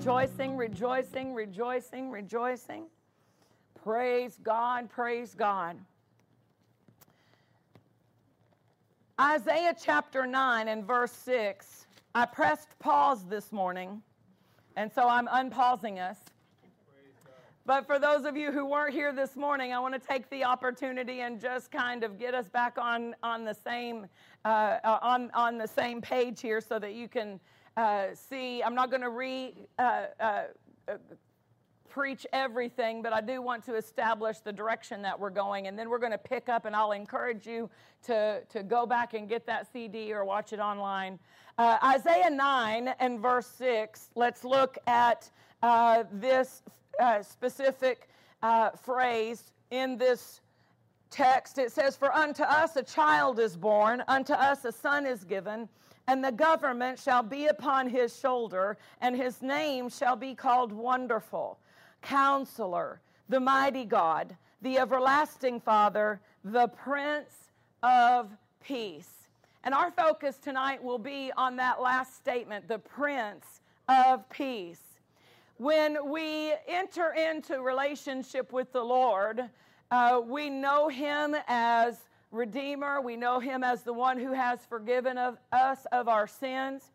Rejoicing, rejoicing, rejoicing, rejoicing. Praise God, praise God. Isaiah chapter 9 and verse 6. I pressed pause this morning, and so I'm unpausing us. But for those of you who weren't here this morning, I want to take the opportunity and just kind of get us back on, on the same uh, uh, on, on the same page here so that you can uh, see. I'm not going to re uh, uh, preach everything, but I do want to establish the direction that we're going. And then we're going to pick up, and I'll encourage you to, to go back and get that CD or watch it online. Uh, Isaiah 9 and verse 6, let's look at uh, this uh, specific phrase in this text, it says, For unto us a child is born, unto us a son is given, and the government shall be upon his shoulder, and his name shall be called Wonderful, Counselor, the Mighty God, the Everlasting Father, the Prince of Peace. And our focus tonight will be on that last statement, the Prince of Peace. When we enter into relationship with the Lord, uh, we know him as Redeemer. We know him as the one who has forgiven of us of our sins.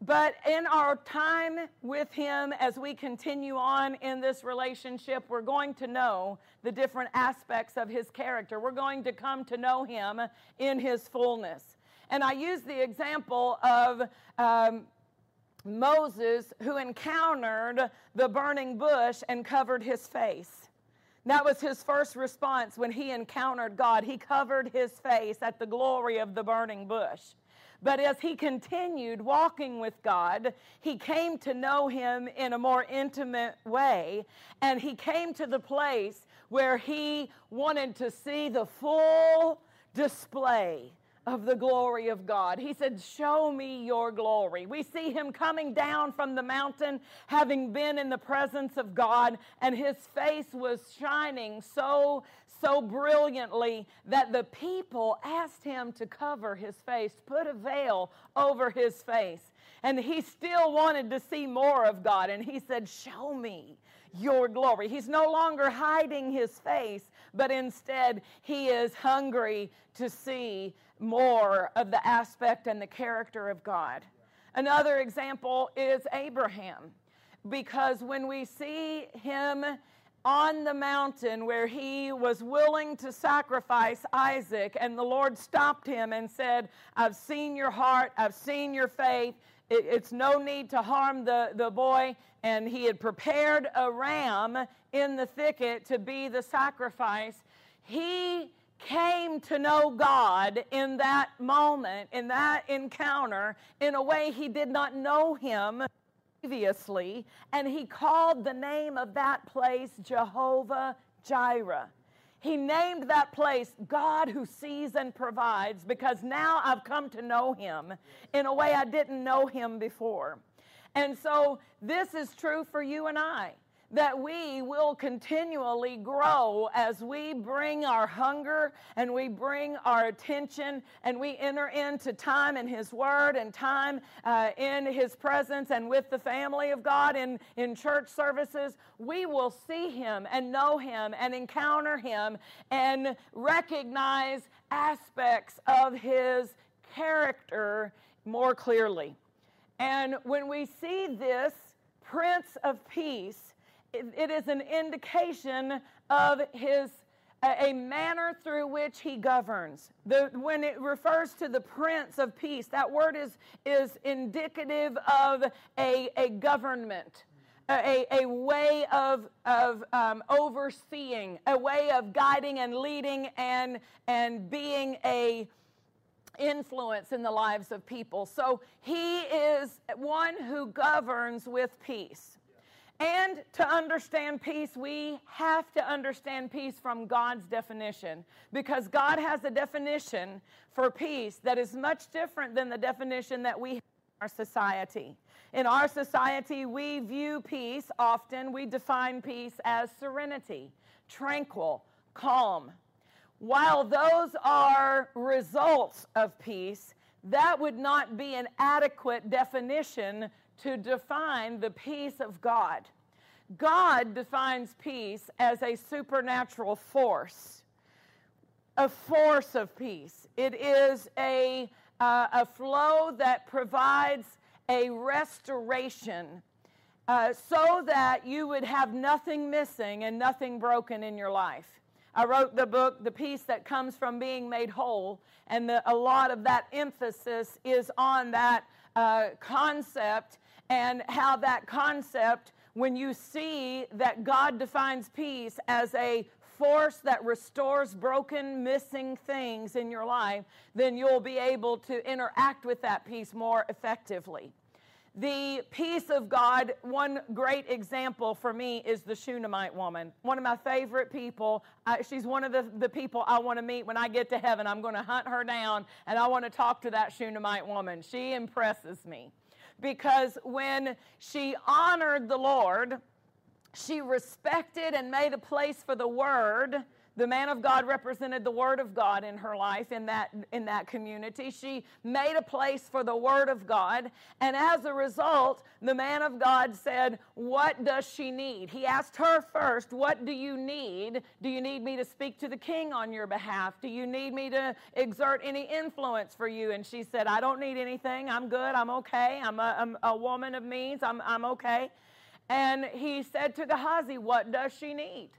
But in our time with him, as we continue on in this relationship, we're going to know the different aspects of his character. We're going to come to know him in his fullness. And I use the example of um, Moses, who encountered the burning bush and covered his face. That was his first response when he encountered God. He covered his face at the glory of the burning bush. But as he continued walking with God, he came to know him in a more intimate way. And he came to the place where he wanted to see the full display of the glory of God. He said, Show me your glory. We see him coming down from the mountain, having been in the presence of God, and his face was shining so, so brilliantly that the people asked him to cover his face, put a veil over his face. And he still wanted to see more of God. And he said, Show me your glory. He's no longer hiding his face, but instead he is hungry to see more of the aspect and the character of God. Another example is Abraham, because when we see him on the mountain where he was willing to sacrifice Isaac, and the Lord stopped him and said, I've seen your heart, I've seen your faith. it's no need to harm the, the boy. And he had prepared a ram in the thicket to be the sacrifice. He came to know God in that moment, in that encounter, in a way he did not know him previously, and he called the name of that place Jehovah Jireh. He named that place God who sees and provides because now I've come to know him in a way I didn't know him before. And so this is true for you and I that we will continually grow as we bring our hunger and we bring our attention and we enter into time in His Word and time uh, in His presence and with the family of God in, in church services. We will see Him and know Him and encounter Him and recognize aspects of His character more clearly. And when we see this Prince of Peace, it is an indication of his a manner through which he governs. The, when it refers to the Prince of Peace, that word is, is indicative of a, a government, a, a way of, of um, overseeing, a way of guiding and leading and, and being a, influence in the lives of people. So he is one who governs with peace. And to understand peace, we have to understand peace from God's definition because God has a definition for peace that is much different than the definition that we have in our society. In our society, we view peace often, we define peace as serenity, tranquil, calm. While those are results of peace, that would not be an adequate definition to define the peace of God. God defines peace as a supernatural force, a force of peace. It is a, uh, a flow that provides a restoration uh, so that you would have nothing missing and nothing broken in your life. I wrote the book, The Peace That Comes from Being Made Whole, and the, a lot of that emphasis is on that uh, concept and how that concept, when you see that God defines peace as a force that restores broken, missing things in your life, then you'll be able to interact with that peace more effectively. The peace of God, one great example for me is the Shunammite woman. One of my favorite people. I, she's one of the, the people I want to meet when I get to heaven. I'm going to hunt her down and I want to talk to that Shunammite woman. She impresses me because when she honored the Lord, she respected and made a place for the word the man of God represented the Word of God in her life in that, in that community. She made a place for the Word of God. And as a result, the man of God said, What does she need? He asked her first, What do you need? Do you need me to speak to the king on your behalf? Do you need me to exert any influence for you? And she said, I don't need anything. I'm good. I'm okay. I'm a, I'm a woman of means. I'm, I'm okay. And he said to Gehazi, What does she need?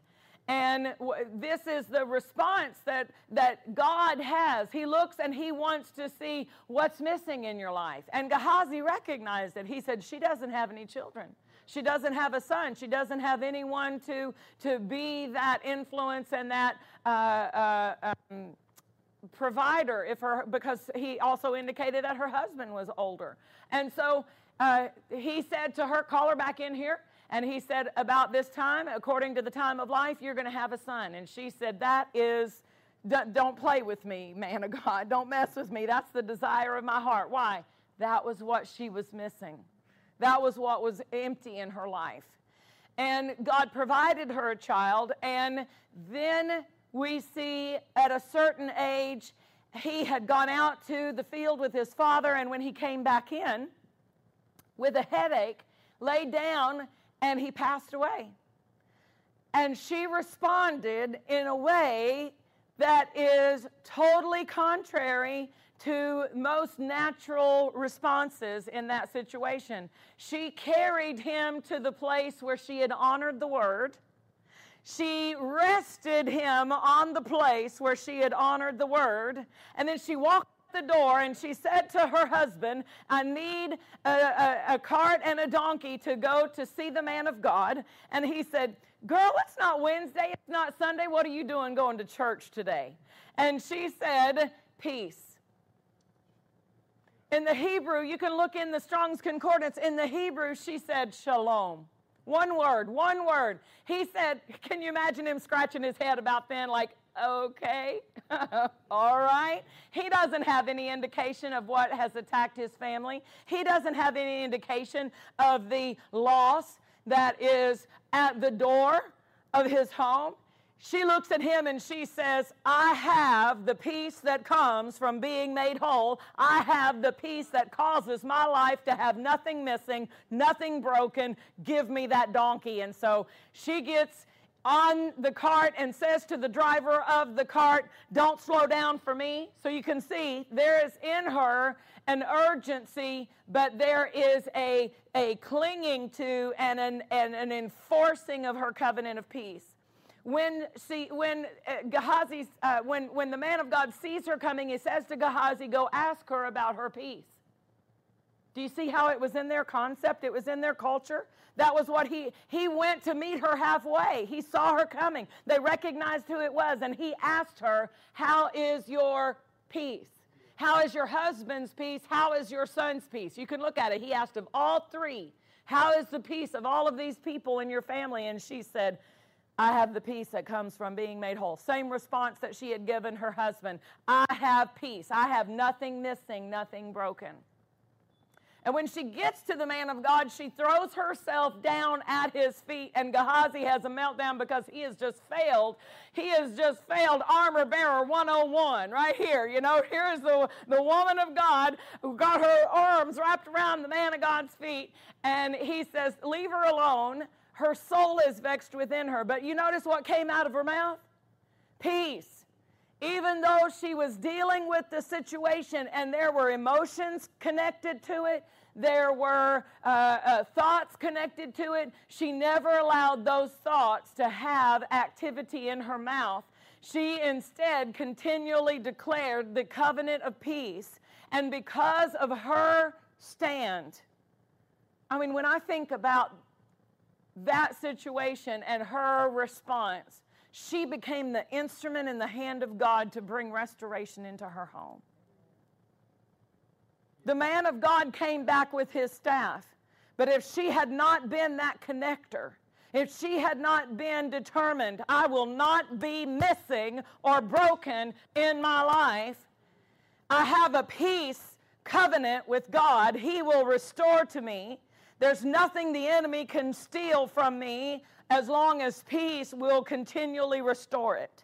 And this is the response that, that God has. He looks and he wants to see what's missing in your life. And Gehazi recognized it. He said, She doesn't have any children. She doesn't have a son. She doesn't have anyone to, to be that influence and that uh, uh, um, provider if her, because he also indicated that her husband was older. And so uh, he said to her, Call her back in here. And he said, About this time, according to the time of life, you're going to have a son. And she said, That is, don't play with me, man of God. Don't mess with me. That's the desire of my heart. Why? That was what she was missing. That was what was empty in her life. And God provided her a child. And then we see at a certain age, he had gone out to the field with his father. And when he came back in with a headache, laid down and he passed away. And she responded in a way that is totally contrary to most natural responses in that situation. She carried him to the place where she had honored the word. She rested him on the place where she had honored the word. And then she walked the door and she said to her husband, I need a, a, a, cart and a donkey to go to see the man of God. And he said, Girl, it's not Wednesday, it's not Sunday. What are you doing going to church today? And she said, Peace. In the Hebrew, you can look in the Strong's Concordance. In the Hebrew, she said, Shalom. One word, one word. He said, Can you imagine him scratching his head about then, like, okay, all right. He doesn't have any indication of what has attacked his family. He doesn't have any indication of the loss that is at the door of his home. She looks at him and she says, I have the peace that comes from being made whole. I have the peace that causes my life to have nothing missing, nothing broken. Give me that donkey. And so she gets on the cart and says to the driver of the cart, Don't slow down for me. So you can see there is in her an urgency, but there is a, a clinging to and an, and an enforcing of her covenant of peace. When, see, when uh, Gehazi, uh, when, when the man of God sees her coming, he says to Gehazi, Go ask her about her peace. Do you see how it was in their concept? It was in their culture. That was what he he went to meet her halfway. He saw her coming. They recognized who it was and he asked her, "How is your peace? How is your husband's peace? How is your son's peace? You can look at it. He asked of all three, How is the peace of all of these people in your family? And she said, I have the peace that comes from being made whole. Same response that she had given her husband I have peace. I have nothing missing, nothing broken. And when she gets to the man of God, she throws herself down at his feet, and Gehazi has a meltdown because he has just failed. He has just failed armor bearer 101 right here. You know, here's the, the woman of God who got her arms wrapped around the man of God's feet, and he says, Leave her alone. Her soul is vexed within her. But you notice what came out of her mouth? Peace even though she was dealing with the situation and there were emotions connected to it, there were uh, uh, thoughts connected to it, she never allowed those thoughts to have activity in her mouth. She instead continually declared the covenant of peace. And because of her stand, I mean, when I think about that situation and her response, she became the instrument in the hand of God to bring restoration into her home. The man of God came back with his staff, but if she had not been that connector, if she had not been determined, I will not be missing or broken in my life, I have a peace covenant with God. He will restore to me. There's nothing the enemy can steal from me as long as peace will continually restore it.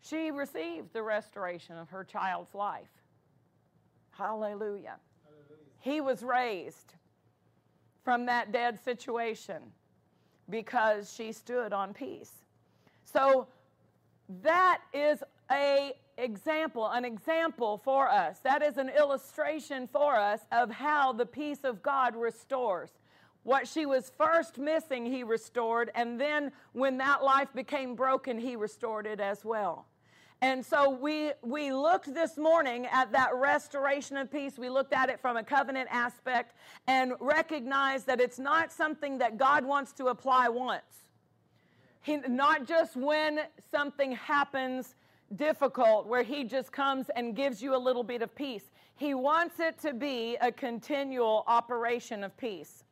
She received the restoration of her child's life. Hallelujah. Hallelujah. He was raised from that dead situation because she stood on peace. So that is a example, an example for us. That is an illustration for us of how the peace of God restores. What she was first missing, he restored, and then when that life became broken, he restored it as well. And so we we looked this morning at that restoration of peace. We looked at it from a covenant aspect and recognized that it's not something that God wants to apply once. He, not just when something happens difficult where he just comes and gives you a little bit of peace. He wants it to be a continual operation of peace.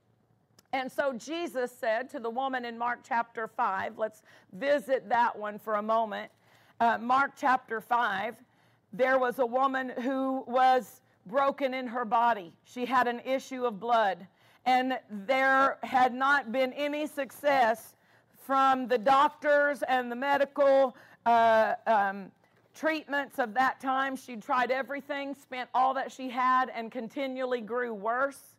And so Jesus said to the woman in Mark chapter 5, let's visit that one for a moment. Uh, Mark chapter 5, there was a woman who was broken in her body. She had an issue of blood, and there had not been any success from the doctors and the medical uh, um, treatments of that time. She tried everything, spent all that she had, and continually grew worse.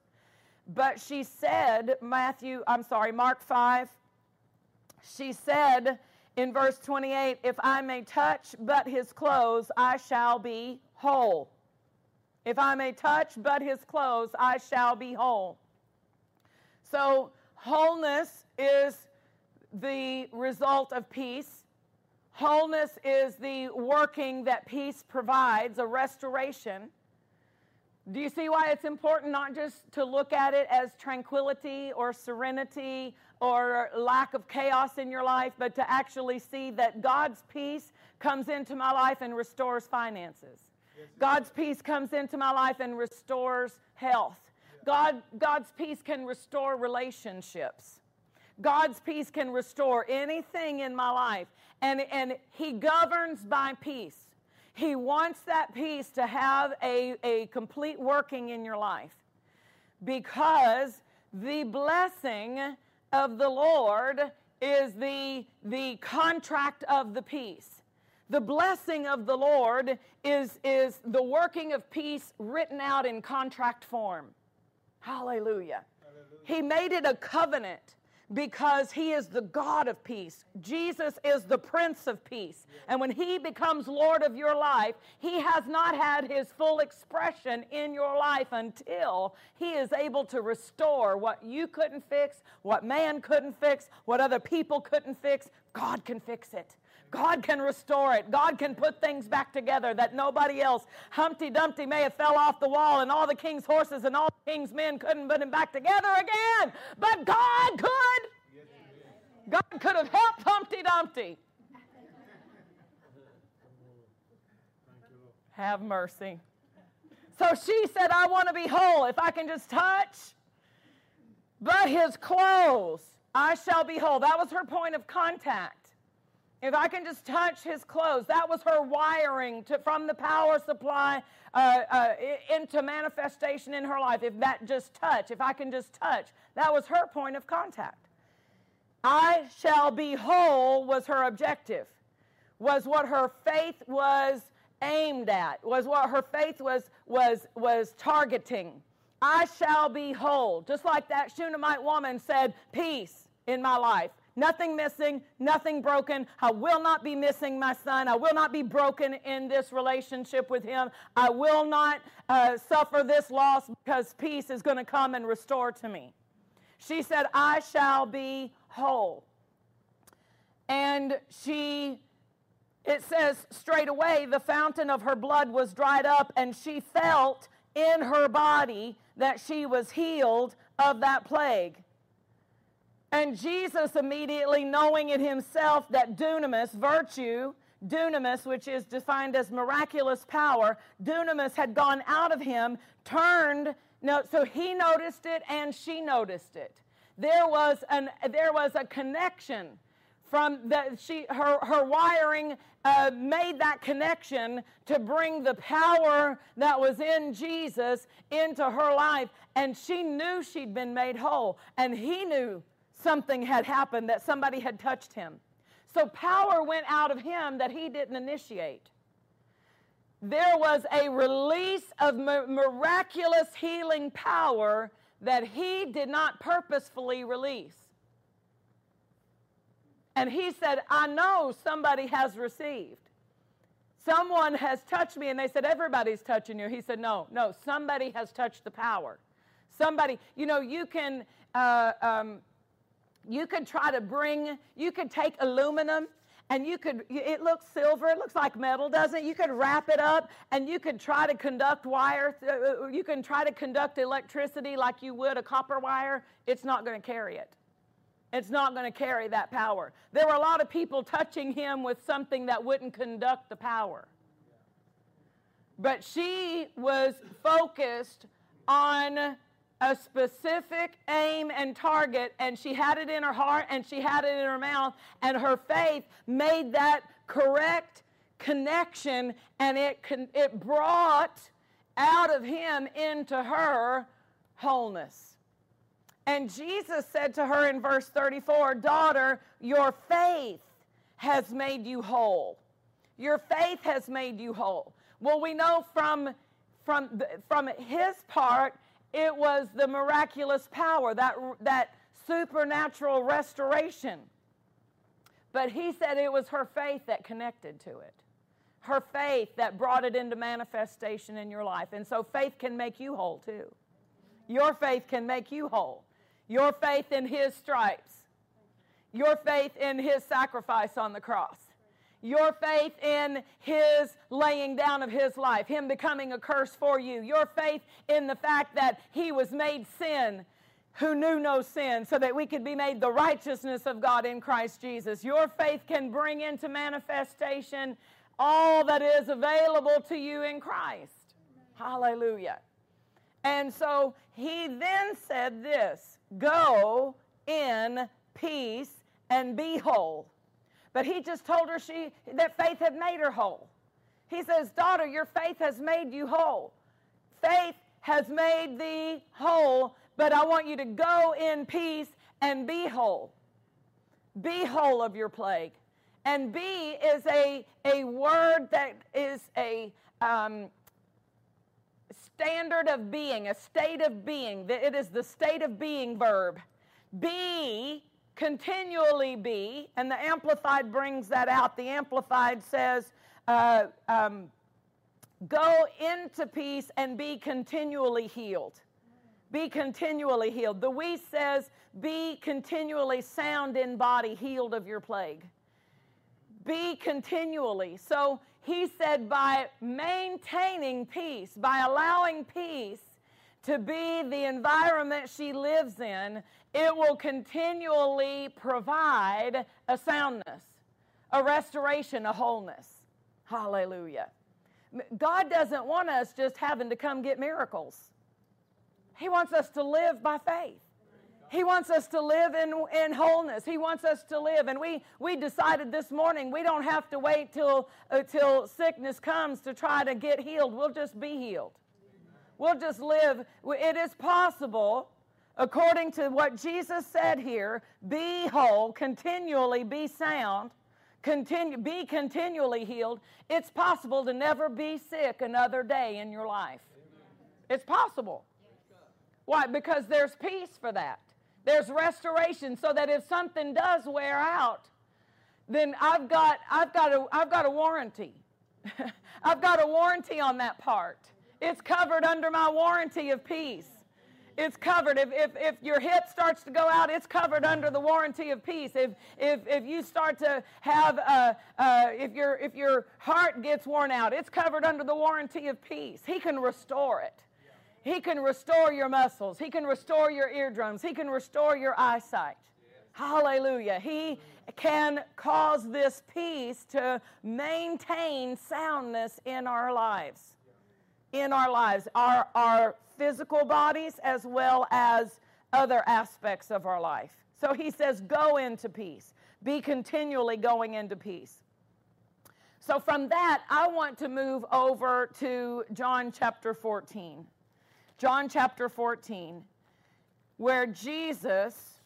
But she said, Matthew, I'm sorry, Mark 5, she said in verse 28, If I may touch but his clothes, I shall be whole. If I may touch but his clothes, I shall be whole. So, wholeness is the result of peace. Wholeness is the working that peace provides, a restoration. Do you see why it's important not just to look at it as tranquility or serenity or lack of chaos in your life, but to actually see that God's peace comes into my life and restores finances? God's peace comes into my life and restores health. God, God's peace can restore relationships. God's peace can restore anything in my life. And, and He governs by peace. He wants that peace to have a, a complete working in your life because the blessing of the Lord is the, the contract of the peace. The blessing of the Lord is, is the working of peace written out in contract form. Hallelujah. Hallelujah. He made it a covenant because he is the God of peace. Jesus is the Prince of peace. And when he becomes Lord of your life, he has not had his full expression in your life until he is able to restore what you couldn't fix, what man couldn't fix, what other people couldn't fix. God can fix it. God can restore it. God can put things back together that nobody else. Humpty Dumpty may have fell off the wall and all the king's horses and all the king's men couldn't put him back together again. But God could. God could have helped Humpty Dumpty. Have mercy. So she said, I want to be whole. If I can just touch but his clothes, I shall be whole. That was her point of contact. If I can just touch his clothes, that was her wiring to, from the power supply uh, uh, into manifestation in her life. If that just touch, if I can just touch, that was her point of contact. I shall be whole was her objective, was what her faith was aimed at, was what her faith was, was, was targeting. I shall be whole. Just like that Shunammite woman said, Peace in my life. Nothing missing, nothing broken. I will not be missing my son. I will not be broken in this relationship with him. I will not uh, suffer this loss because peace is going to come and restore to me. She said, I shall be whole. And she, it says straight away, the fountain of her blood was dried up, and she felt in her body that she was healed of that plague. And Jesus immediately knowing in himself that dunamis, virtue, dunamis, which is defined as miraculous power, dunamis had gone out of him, turned, no, so he noticed it and she noticed it. There was, an, there was a connection from that she her, her wiring uh, made that connection to bring the power that was in jesus into her life and she knew she'd been made whole and he knew something had happened, that somebody had touched him. So power went out of him that he didn't initiate. There was a release of miraculous healing power that he did not purposefully release. And he said, I know somebody has received. Someone has touched me, and they said, Everybody's touching you. He said, No, no, somebody has touched the power. Somebody, you know, you can. Uh, um, you could try to bring, you could take aluminum and you could, it looks silver, it looks like metal, doesn't it? You could wrap it up and you could try to conduct wire, uh, uh, you can try to conduct electricity like you would a copper wire. It's not going to carry it. It's not going to carry that power. There were a lot of people touching him with something that wouldn't conduct the power. But she was focused on a specific aim and target, and she had it in her heart and she had it in her mouth, and her faith made that correct connection, and it, it brought out of him into her wholeness. And Jesus said to her in verse 34 Daughter, your faith has made you whole. Your faith has made you whole. Well, we know from, from, from his part, it was the miraculous power, that, that supernatural restoration. But he said it was her faith that connected to it. Her faith that brought it into manifestation in your life. And so faith can make you whole too. Your faith can make you whole. Your faith in his stripes. Your faith in his sacrifice on the cross your faith in his laying down of his life, him becoming a curse for you, your faith in the fact that he was made sin who knew no sin so that we could be made the righteousness of God in Christ Jesus. Your faith can bring into manifestation all that is available to you in Christ. Hallelujah. And so he then said this Go in peace and be whole. But he just told her she that faith had made her whole. He says, Daughter, your faith has made you whole. Faith has made thee whole, but I want you to go in peace and be whole. Be whole of your plague. And be is a, a word that is a um, standard of being, a state of being. It is the state of being verb. Be continually be, and the Amplified brings that out. The Amplified says, uh, um, go into peace and be continually healed. Be continually healed. The we says, be continually sound in body, healed of your plague. Be continually. So he said, by maintaining peace, by allowing peace to be the environment she lives in, it will continually provide a soundness, a restoration, a wholeness. Hallelujah. God doesn't want us just having to come get miracles. He wants us to live by faith. He wants us to live in, in wholeness. He wants us to live. And we, we decided this morning we don't have to wait till, uh, till sickness comes to try to get healed. We'll just be healed. We'll just live. It is possible, according to what Jesus said here be whole, continually be sound, continue, be continually healed. It's possible to never be sick another day in your life. It's possible. Why? Because there's peace for that. There's restoration so that if something does wear out, then I've got, I've got, a, I've got a warranty. I've got a warranty on that part. It's covered under my warranty of peace. It's covered. If, if, if your hip starts to go out, it's covered under the warranty of peace. If, if, if you start to have, uh, uh, if, your, if your heart gets worn out, it's covered under the warranty of peace. He can restore it. He can restore your muscles. He can restore your eardrums. He can restore your eyesight. Hallelujah. He can cause this peace to maintain soundness in our lives. In our lives, our, our physical bodies as well as other aspects of our life. So he says, go into peace. Be continually going into peace. So from that, I want to move over to John chapter 14. John chapter 14, where Jesus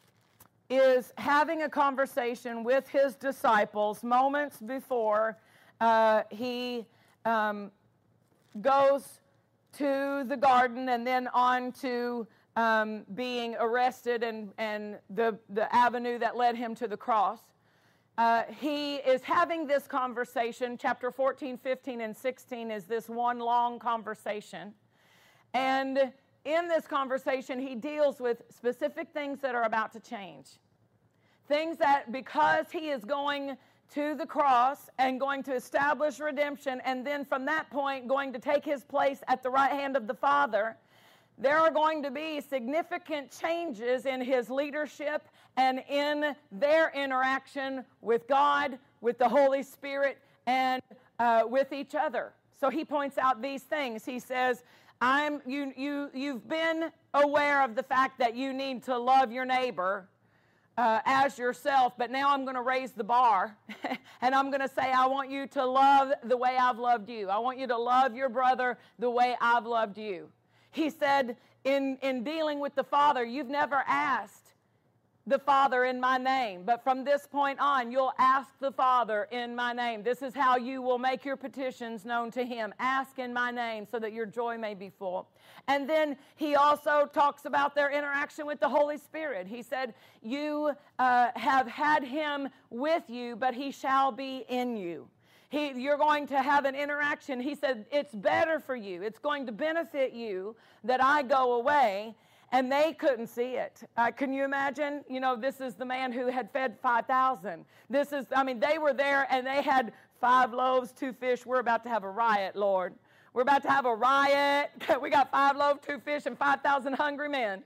is having a conversation with his disciples moments before uh, he um, goes to the garden and then on to um, being arrested and, and the, the avenue that led him to the cross. Uh, he is having this conversation. Chapter 14, 15, and 16 is this one long conversation. And in this conversation, he deals with specific things that are about to change. Things that, because he is going to the cross and going to establish redemption, and then from that point, going to take his place at the right hand of the Father, there are going to be significant changes in his leadership and in their interaction with God, with the Holy Spirit, and uh, with each other. So he points out these things. He says, I'm, you, you, you've been aware of the fact that you need to love your neighbor uh, as yourself, but now I'm going to raise the bar and I'm going to say, I want you to love the way I've loved you. I want you to love your brother the way I've loved you. He said, in, in dealing with the Father, you've never asked the Father in my name. But from this point on, you'll ask the Father in my name. This is how you will make your petitions known to Him. Ask in my name so that your joy may be full. And then he also talks about their interaction with the Holy Spirit. He said, You uh, have had Him with you, but He shall be in you. He, you're going to have an interaction. He said, It's better for you. It's going to benefit you that I go away and they couldn't see it. Uh, can you imagine? You know, this is the man who had fed 5,000. This is, I mean, they were there and they had five loaves, two fish. We're about to have a riot, Lord. We're about to have a riot. we got five loaves, two fish, and 5,000 hungry men.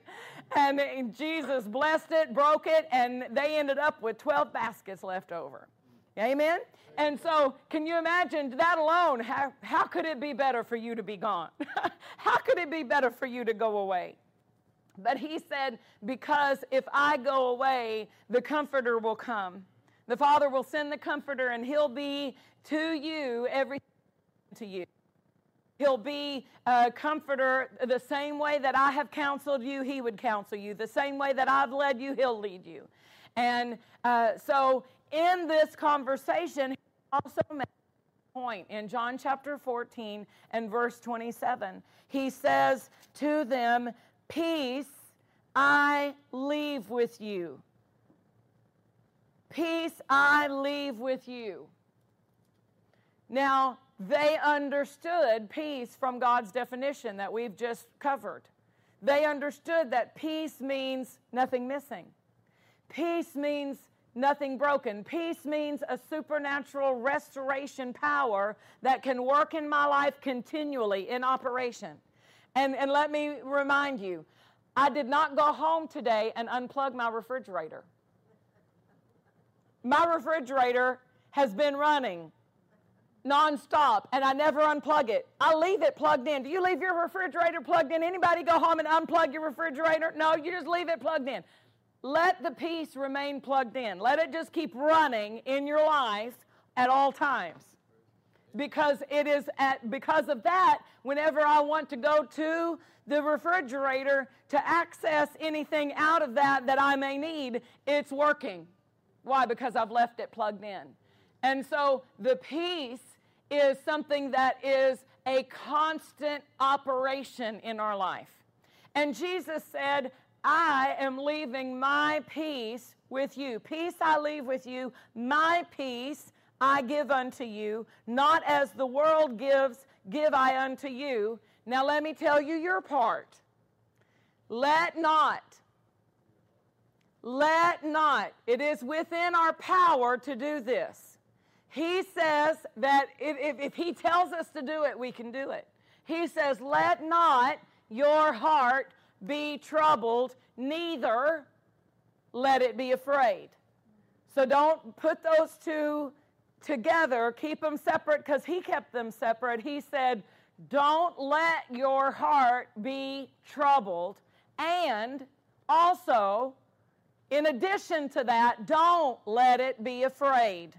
And, and Jesus blessed it, broke it, and they ended up with 12 baskets left over. Amen? And so, can you imagine that alone? How, how could it be better for you to be gone? how could it be better for you to go away? But he said, Because if I go away, the Comforter will come. The Father will send the Comforter, and he'll be to you everything to you. He'll be a comforter the same way that I have counseled you, he would counsel you. The same way that I've led you, he'll lead you. And uh, so, in this conversation, he also made a point in John chapter 14 and verse 27. He says to them, Peace I leave with you. Peace I leave with you. Now, they understood peace from God's definition that we've just covered. They understood that peace means nothing missing. Peace means nothing broken. Peace means a supernatural restoration power that can work in my life continually in operation. And, and let me remind you I did not go home today and unplug my refrigerator. My refrigerator has been running nonstop and I never unplug it. I leave it plugged in. Do you leave your refrigerator plugged in? Anybody go home and unplug your refrigerator? No, you just leave it plugged in. Let the peace remain plugged in. Let it just keep running in your life at all times. Because it is at because of that, whenever I want to go to the refrigerator to access anything out of that that I may need, it's working. Why? Because I've left it plugged in. And so the peace is something that is a constant operation in our life. And Jesus said, I am leaving my peace with you. Peace I leave with you, my peace I give unto you, not as the world gives, give I unto you. Now let me tell you your part. Let not, let not, it is within our power to do this. He says that if, if, he tells us to do it, we can do it. He says, Let not your heart be troubled, neither let it be afraid. So don't put those two together, keep them separate because he kept them separate. He said, Don't let your heart be troubled. And also, in addition to that, don't let it be afraid.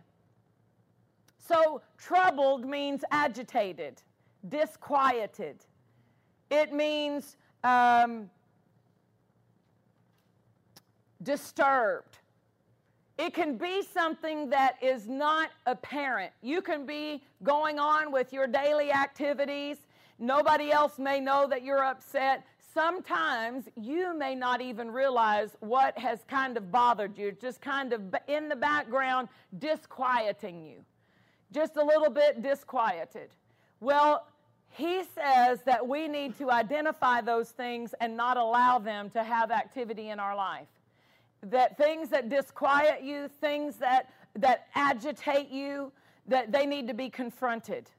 So, troubled means agitated, disquieted. It means um, disturbed. It can be something that is not apparent. You can be going on with your daily activities. Nobody else may know that you're upset. Sometimes you may not even realize what has kind of bothered you, just kind of in the background, disquieting you just a little bit disquieted. Well, he says that we need to identify those things and not allow them to have activity in our life. That things that disquiet you, things that, that agitate you, that they need to be confronted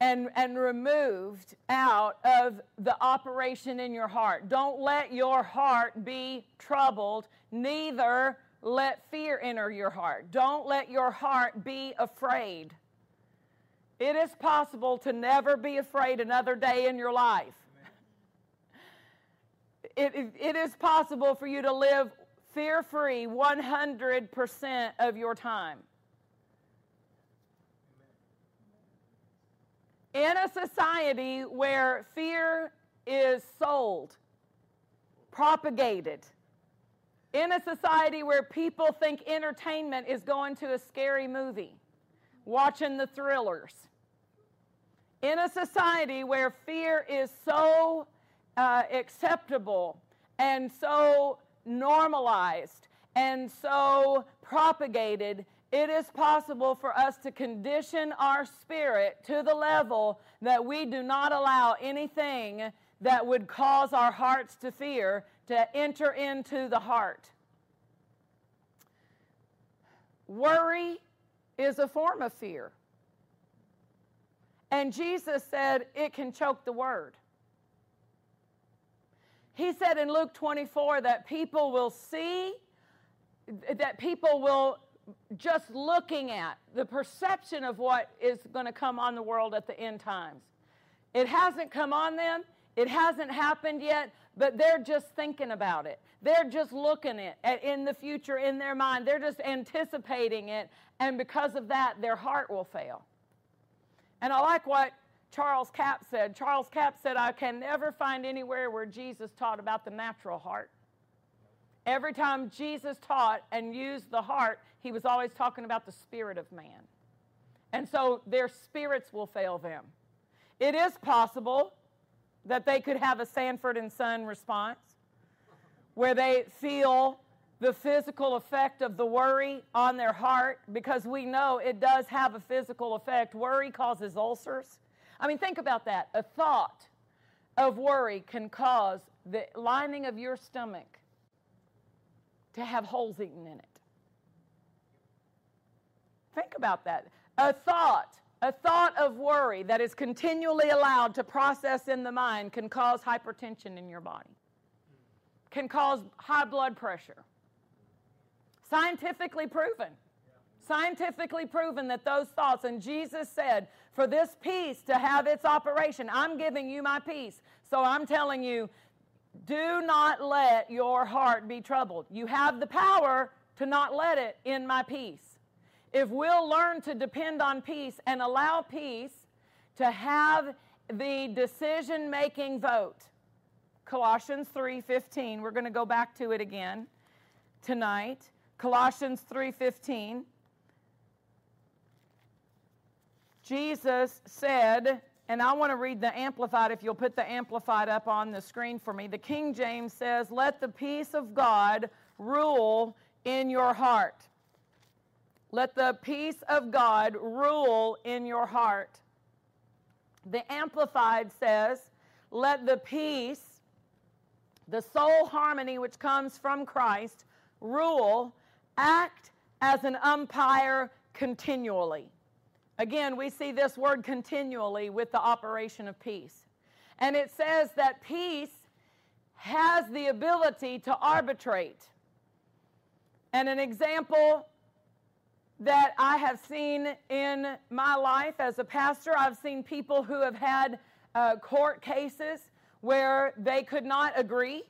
and, and removed out of the operation in your heart. Don't let your heart be troubled, neither let fear enter your heart. Don't let your heart be afraid. It is possible to never be afraid another day in your life. It, it, it is possible for you to live fear free 100% of your time. In a society where fear is sold, propagated, in a society where people think entertainment is going to a scary movie, watching the thrillers. In a society where fear is so uh, acceptable and so normalized and so propagated, it is possible for us to condition our spirit to the level that we do not allow anything that would cause our hearts to fear to enter into the heart. Worry is a form of fear. And Jesus said it can choke the word. He said in Luke 24 that people will see, that people will just looking at the perception of what is going to come on the world at the end times. It hasn't come on them, it hasn't happened yet, but they're just thinking about it. They're just looking at in the future in their mind. They're just anticipating it, and because of that, their heart will fail. And I like what Charles Capps said. Charles Capps said, I can never find anywhere where Jesus taught about the natural heart. Every time Jesus taught and used the heart, he was always talking about the spirit of man. And so their spirits will fail them. It is possible that they could have a Sanford and Son response where they feel the physical effect of the worry on their heart because we know it does have a physical effect. Worry causes ulcers. I mean, think about that. A thought of worry can cause the lining of your stomach to have holes eaten in it. Think about that. A thought, a thought of worry that is continually allowed to process in the mind can cause hypertension in your body, can cause high blood pressure Scientifically proven. Scientifically proven that those thoughts, and Jesus said, for this peace to have its operation, I'm giving you my peace. So I'm telling you, do not let your heart be troubled. You have the power to not let it in my peace. If we'll learn to depend on peace and allow peace to have the decision making vote. Colossians 3:15. We're going to go back to it again tonight. Colossians 3:15. Jesus said, and I want to read the Amplified if you'll put the Amplified up on the screen for me. The King James says, Let the peace of God rule in your heart. Let the peace of God rule in your heart. The Amplified says, Let the peace, the soul harmony which comes from Christ, rule, act as an umpire continually. Again, we see this word continually with the operation of peace. And it says that peace has the ability to arbitrate. And an example that I have seen in my life as a pastor, I've seen people who have had uh, court cases where they could not agree.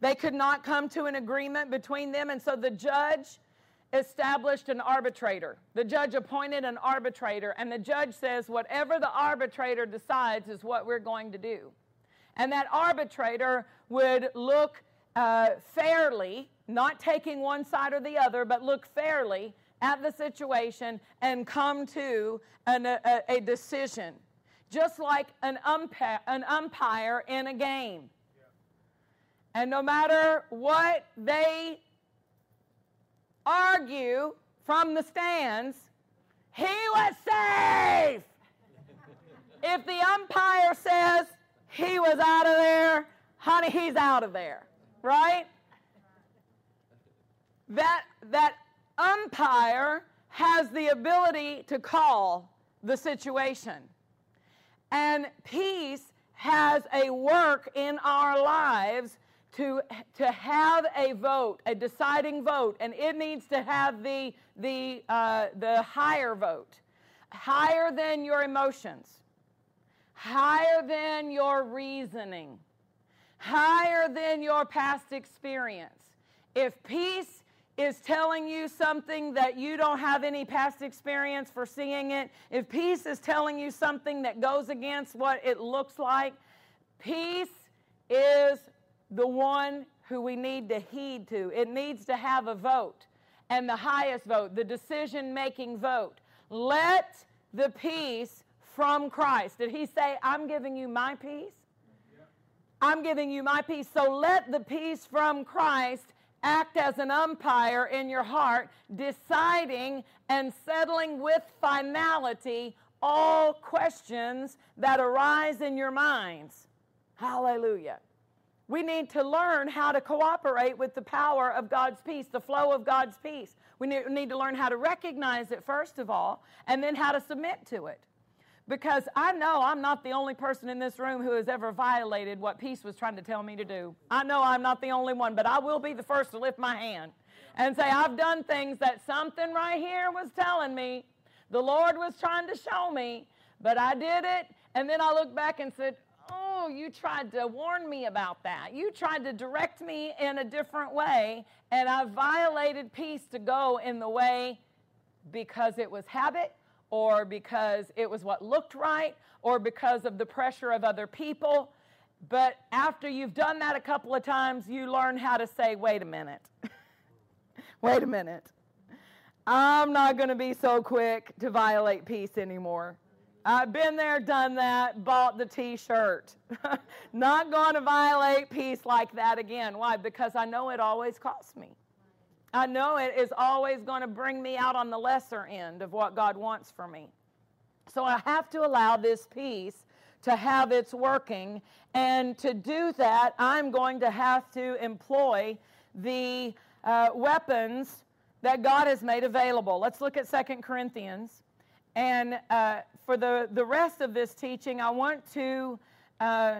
They could not come to an agreement between them. And so the judge established an arbitrator. The judge appointed an arbitrator, and the judge says, whatever the arbitrator decides is what we're going to do. And that arbitrator would look uh, fairly, not taking one side or the other, but look fairly at the situation and come to an, a, a, decision. Just like an umpire, an umpire in a game. And no matter what they argue from the stands, he was safe. if the umpire says he was out of there, honey, he's out of there, right? That, that umpire has the ability to call the situation. And peace has a work in our lives to, to have a vote, a deciding vote, and it needs to have the, the, uh, the higher vote, higher than your emotions, higher than your reasoning, higher than your past experience. If peace is telling you something that you don't have any past experience for seeing it, if peace is telling you something that goes against what it looks like, peace is the one who we need to heed to. It needs to have a vote, and the highest vote, the decision making vote. Let the peace from Christ. Did he say, I'm giving you my peace? I'm giving you my peace. So let the peace from Christ act as an umpire in your heart, deciding and settling with finality all questions that arise in your minds. Hallelujah. We need to learn how to cooperate with the power of God's peace, the flow of God's peace. We need to learn how to recognize it, first of all, and then how to submit to it. Because I know I'm not the only person in this room who has ever violated what peace was trying to tell me to do. I know I'm not the only one, but I will be the first to lift my hand and say, I've done things that something right here was telling me, the Lord was trying to show me, but I did it. And then I looked back and said, Oh, you tried to warn me about that. You tried to direct me in a different way, and I violated peace to go in the way because it was habit, or because it was what looked right, or because of the pressure of other people. But after you've done that a couple of times, you learn how to say, wait a minute. wait a minute. I'm not going to be so quick to violate peace anymore. I've been there, done that, bought the t shirt. Not going to violate peace like that again. Why? Because I know it always costs me. I know it is always going to bring me out on the lesser end of what God wants for me. So I have to allow this peace to have its working. And to do that, I'm going to have to employ the uh, weapons that God has made available. Let's look at Second Corinthians. And uh, for the, the rest of this teaching, I want to uh,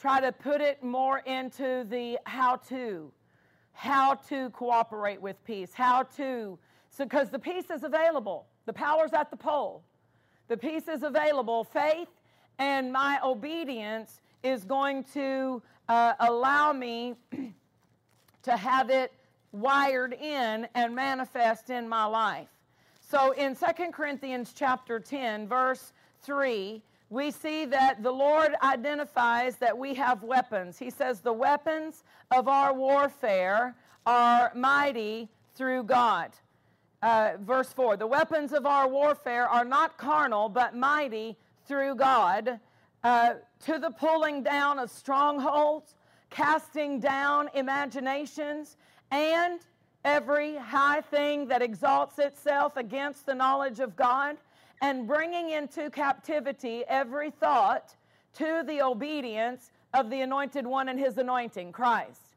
try to put it more into the how to, how to cooperate with peace, how to So, because the peace is available, the power's at the pole. The peace is available. Faith and my obedience is going to uh, allow me to have it wired in and manifest in my life. So in 2 Corinthians chapter 10, verse 3, we see that the Lord identifies that we have weapons. He says, The weapons of our warfare are mighty through God. Uh, verse 4 The weapons of our warfare are not carnal, but mighty through God uh, to the pulling down of strongholds, casting down imaginations, and every high thing that exalts itself against the knowledge of God, and bringing into captivity every thought to the obedience of the anointed one and his anointing, Christ.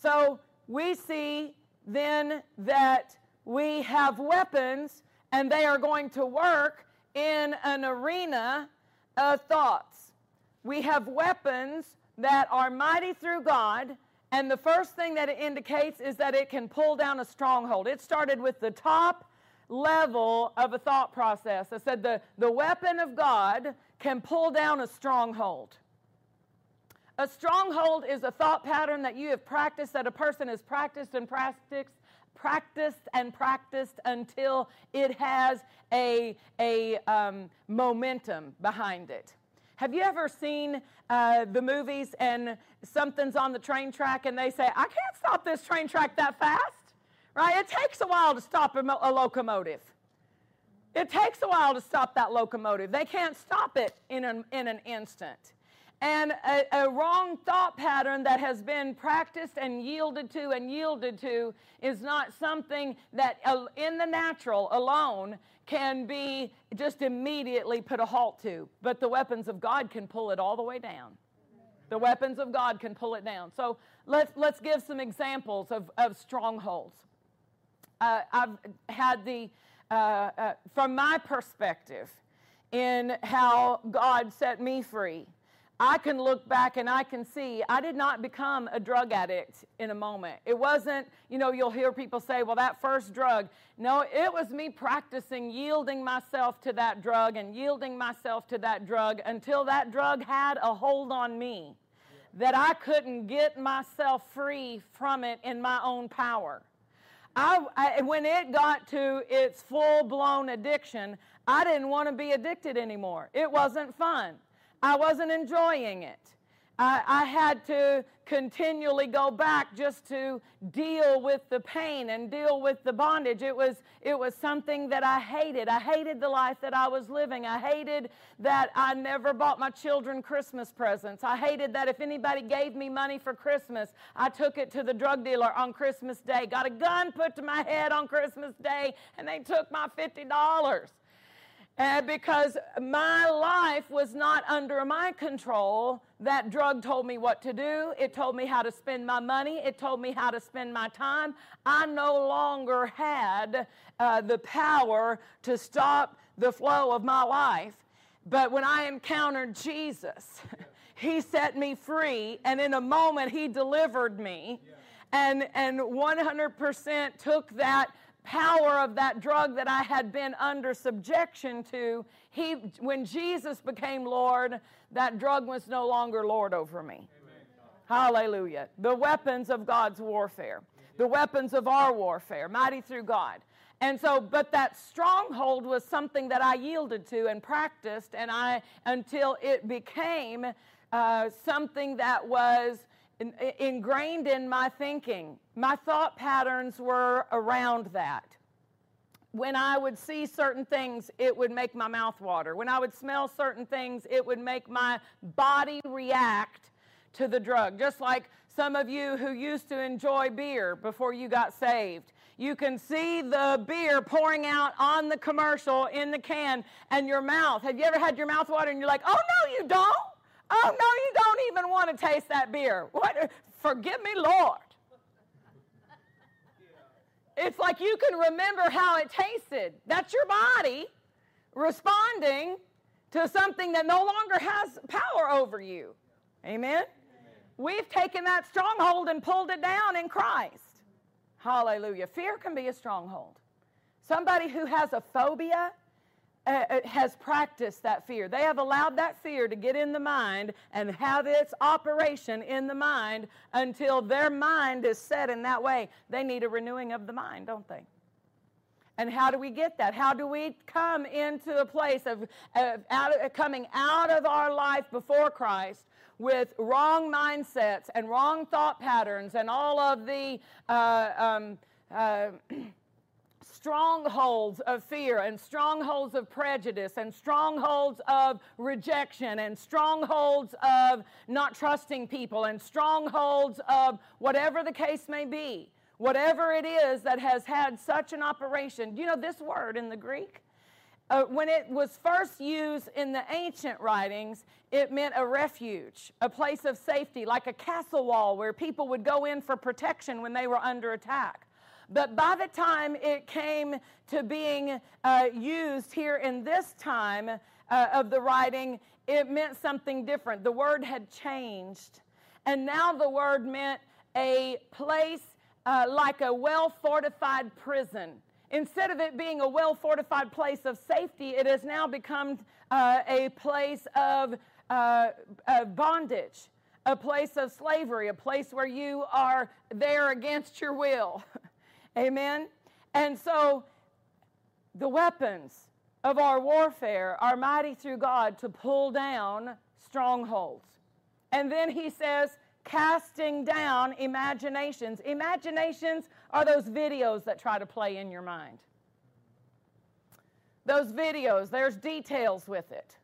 So we see then that we have weapons and they are going to work in an arena of thoughts. We have weapons that are mighty through God and the first thing that it indicates is that it can pull down a stronghold. It started with the top level of a thought process. I said the, the weapon of God can pull down a stronghold. A stronghold is a thought pattern that you have practiced, that a person has practiced and practiced, practiced and practiced until it has a, a um, momentum behind it. Have you ever seen uh, the movies and something's on the train track and they say, I can't stop this train track that fast? Right? It takes a while to stop a, a locomotive. It takes a while to stop that locomotive. They can't stop it in an, in an instant. And a, a, wrong thought pattern that has been practiced and yielded to and yielded to is not something that uh, in the natural alone can be just immediately put a halt to. But the weapons of God can pull it all the way down. The weapons of God can pull it down. So let's, let's give some examples of, of strongholds. Uh, I've had the, uh, uh, from my perspective, in how God set me free I can look back and I can see I did not become a drug addict in a moment. It wasn't, you know, you'll hear people say, well, that first drug. No, it was me practicing yielding myself to that drug and yielding myself to that drug until that drug had a hold on me that I couldn't get myself free from it in my own power. I, I, when it got to its full blown addiction, I didn't want to be addicted anymore. It wasn't fun. I wasn't enjoying it. I, I, had to continually go back just to deal with the pain and deal with the bondage. It was, it was something that I hated. I hated the life that I was living. I hated that I never bought my children Christmas presents. I hated that if anybody gave me money for Christmas, I took it to the drug dealer on Christmas Day, got a gun put to my head on Christmas Day, and they took my $50. And because my life was not under my control, that drug told me what to do. It told me how to spend my money. It told me how to spend my time. I no longer had uh, the power to stop the flow of my life. But when I encountered Jesus, He set me free, and in a moment, He delivered me. Yeah. And, and 100% took that power of that drug that I had been under subjection to, he, when Jesus became Lord, that drug was no longer Lord over me. Amen. Hallelujah. The weapons of God's warfare, the weapons of our warfare, mighty through God. And so, but that stronghold was something that I yielded to and practiced, and I until it became uh, something that was ingrained in my thinking. My thought patterns were around that. When I would see certain things, it would make my mouth water. When I would smell certain things, it would make my body react to the drug. Just like some of you who used to enjoy beer before you got saved. You can see the beer pouring out on the commercial in the can and your mouth. Have you ever had your mouth water and you're like, oh no, you don't? Oh, no, you don't even want to taste that beer. What? Forgive me, Lord. It's like you can remember how it tasted. That's your body responding to something that no longer has power over you. Amen? Amen? We've taken that stronghold and pulled it down in Christ. Hallelujah. Fear can be a stronghold. Somebody who has a phobia uh, uh, has practiced that fear. They have allowed that fear to get in the mind and have its operation in the mind until their mind is set in that way. They need a renewing of the mind, don't they? And how do we get that? How do we come into a place of, of out of, coming out of our life before Christ with wrong mindsets and wrong thought patterns and all of the uh, um, uh, strongholds of fear and strongholds of prejudice and strongholds of rejection and strongholds of not trusting people and strongholds of whatever the case may be, whatever it is that has had such an operation. You know, this word in the Greek, uh, when it was first used in the ancient writings, it meant a refuge, a place of safety, like a castle wall where people would go in for protection when they were under attack. But by the time it came to being uh, used here in this time uh, of the writing, it meant something different. The word had changed. And now the word meant a place uh, like a well fortified prison. Instead of it being a well fortified place of safety, it has now become uh, a place of uh, bondage, a place of slavery, a place where you are there against your will. Amen? And so the weapons of our warfare are mighty through God to pull down strongholds. And then he says, casting down imaginations. Imaginations are those videos that try to play in your mind. Those videos, there's details with it.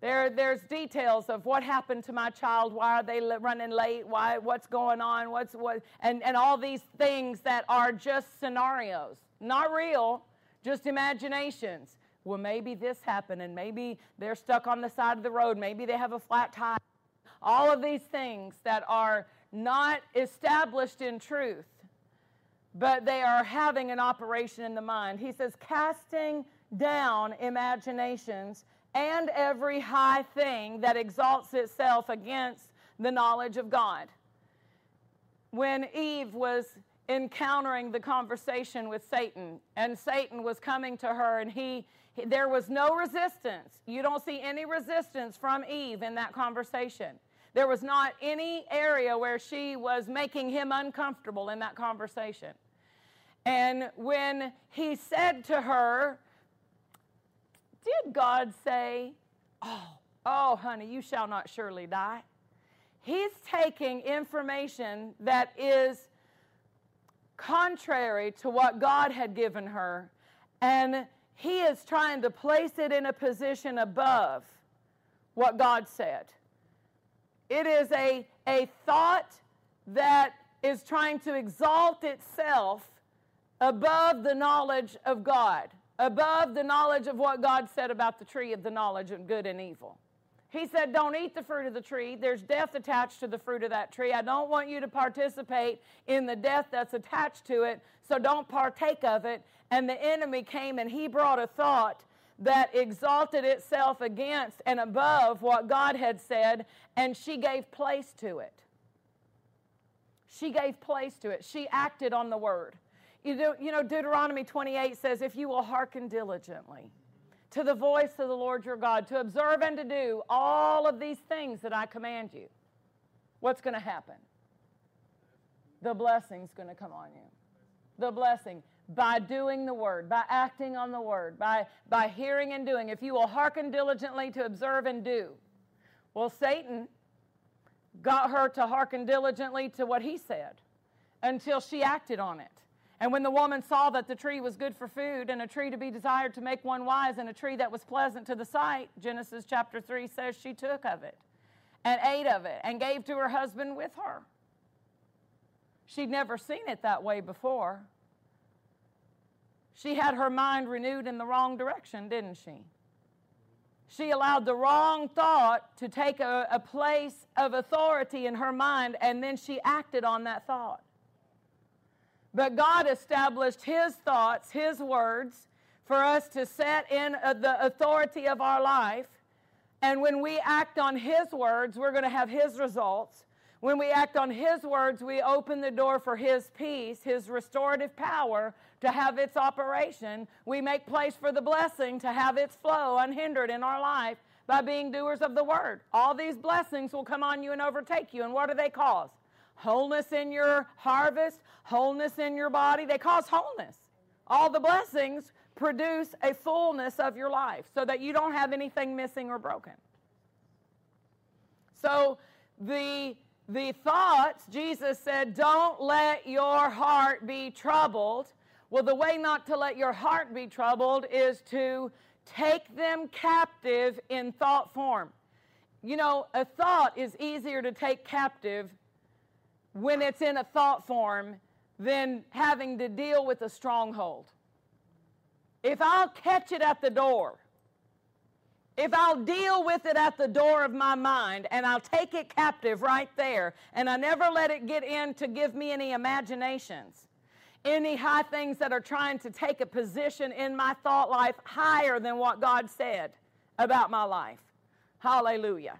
There, there's details of what happened to my child. Why are they running late? Why, what's going on? What's what? And, and all these things that are just scenarios, not real, just imaginations. Well, maybe this happened, and maybe they're stuck on the side of the road. Maybe they have a flat tire. All of these things that are not established in truth, but they are having an operation in the mind. He says, casting down imaginations and every high thing that exalts itself against the knowledge of God. When Eve was encountering the conversation with Satan, and Satan was coming to her, and he, he there was no resistance. You don't see any resistance from Eve in that conversation. There was not any area where she was making him uncomfortable in that conversation. And when he said to her, did God say, Oh, oh, honey, you shall not surely die? He's taking information that is contrary to what God had given her, and he is trying to place it in a position above what God said. It is a, a thought that is trying to exalt itself above the knowledge of God above the knowledge of what God said about the tree of the knowledge of good and evil. He said, Don't eat the fruit of the tree. There's death attached to the fruit of that tree. I don't want you to participate in the death that's attached to it, so don't partake of it. And the enemy came and he brought a thought that exalted itself against and above what God had said, and she gave place to it. She gave place to it. She acted on the word. You know, you know, Deuteronomy 28 says, If you will hearken diligently to the voice of the Lord your God, to observe and to do all of these things that I command you, what's going to happen? The blessing's going to come on you. The blessing by doing the word, by acting on the word, by, by hearing and doing. If you will hearken diligently to observe and do. Well, Satan got her to hearken diligently to what he said until she acted on it. And when the woman saw that the tree was good for food, and a tree to be desired to make one wise, and a tree that was pleasant to the sight, Genesis chapter 3 says she took of it and ate of it and gave to her husband with her. She'd never seen it that way before. She had her mind renewed in the wrong direction, didn't she? She allowed the wrong thought to take a, a place of authority in her mind, and then she acted on that thought. But God established His thoughts, His words, for us to set in uh, the authority of our life. And when we act on His words, we're going to have His results. When we act on His words, we open the door for His peace, His restorative power to have its operation. We make place for the blessing to have its flow unhindered in our life by being doers of the word. All these blessings will come on you and overtake you. And what do they cause? Wholeness in your harvest, wholeness in your body. They cause wholeness. All the blessings produce a fullness of your life so that you don't have anything missing or broken. So the the thoughts, Jesus said, don't let your heart be troubled. Well, the way not to let your heart be troubled is to take them captive in thought form. You know, a thought is easier to take captive when it's in a thought form than having to deal with a stronghold. If I'll catch it at the door, if I'll deal with it at the door of my mind and I'll take it captive right there and I never let it get in to give me any imaginations, any high things that are trying to take a position in my thought life higher than what God said about my life. Hallelujah.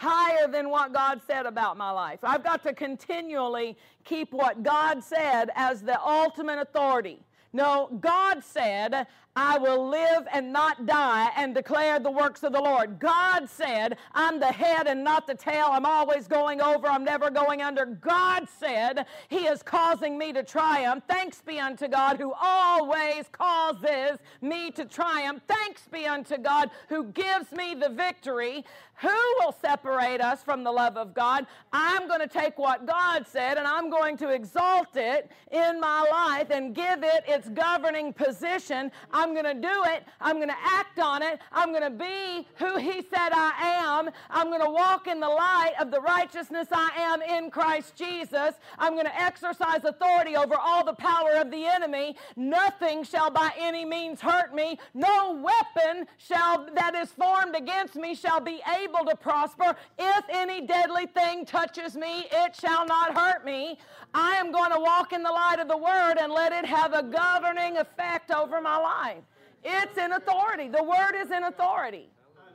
Higher than what God said about my life. I've got to continually keep what God said as the ultimate authority. No, God said, I will live and not die and declare the works of the Lord. God said, I'm the head and not the tail. I'm always going over. I'm never going under. God said, He is causing me to triumph. Thanks be unto God who always causes me to triumph. Thanks be unto God who gives me the victory. Who will separate us from the love of God? I'm going to take what God said and I'm going to exalt it in my life and give it its governing position. I'm going to do it. I'm going to act on it. I'm going to be who He said I am. I'm going to walk in the light of the righteousness I am in Christ Jesus. I'm going to exercise authority over all the power of the enemy. Nothing shall by any means hurt me. No weapon shall that is formed against me shall be able to prosper. If any deadly thing touches me, it shall not hurt me. I am going to walk in the light of the word and let it have a governing effect over my life. It's in authority. The word is in authority.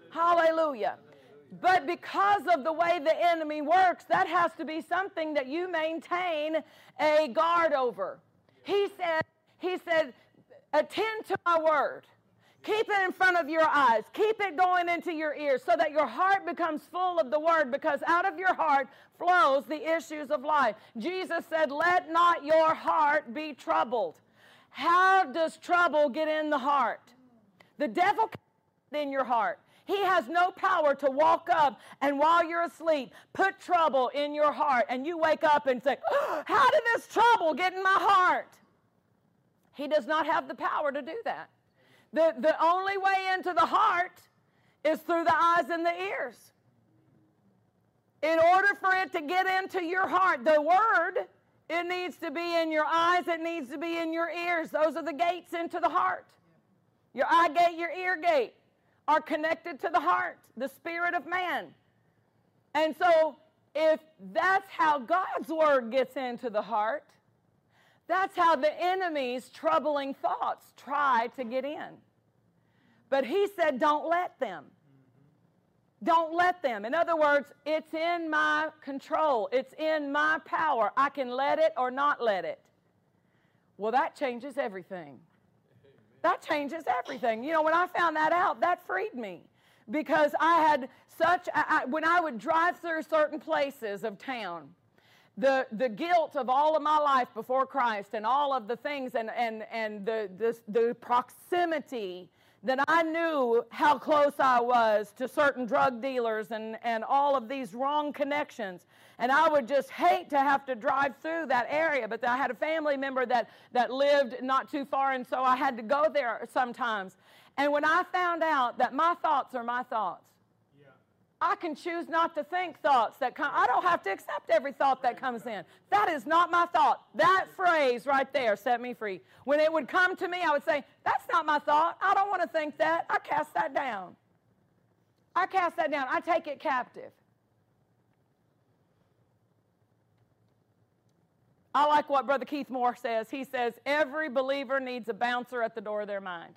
Hallelujah. But because of the way the enemy works, that has to be something that you maintain a guard over. He said, he said, attend to my word. Keep it in front of your eyes. Keep it going into your ears so that your heart becomes full of the word because out of your heart flows the issues of life. Jesus said, Let not your heart be troubled. How does trouble get in the heart? The devil in your heart. He has no power to walk up and while you're asleep, put trouble in your heart and you wake up and say, oh, How did this trouble get in my heart? He does not have the power to do that. The, the only way into the heart is through the eyes and the ears. In order for it to get into your heart, the word, it needs to be in your eyes, it needs to be in your ears. Those are the gates into the heart. Your eye gate, your ear gate are connected to the heart, the spirit of man. And so, if that's how God's word gets into the heart, that's how the enemy's troubling thoughts try to get in. But he said, don't let them. Don't let them. In other words, it's in my control, it's in my power. I can let it or not let it. Well, that changes everything. That changes everything. You know, when I found that out, that freed me because I had such, I, when I would drive through certain places of town, the, the guilt of all of my life before Christ and all of the things and, and, and the, the, the proximity that I knew how close I was to certain drug dealers and, and all of these wrong connections. And I would just hate to have to drive through that area. But I had a family member that, that lived not too far, and so I had to go there sometimes. And when I found out that my thoughts are my thoughts, I can choose not to think thoughts that come. I don't have to accept every thought that comes in. That is not my thought. That phrase right there set me free. When it would come to me, I would say, That's not my thought. I don't want to think that. I cast that down. I cast that down. I take it captive. I like what Brother Keith Moore says. He says, Every believer needs a bouncer at the door of their mind.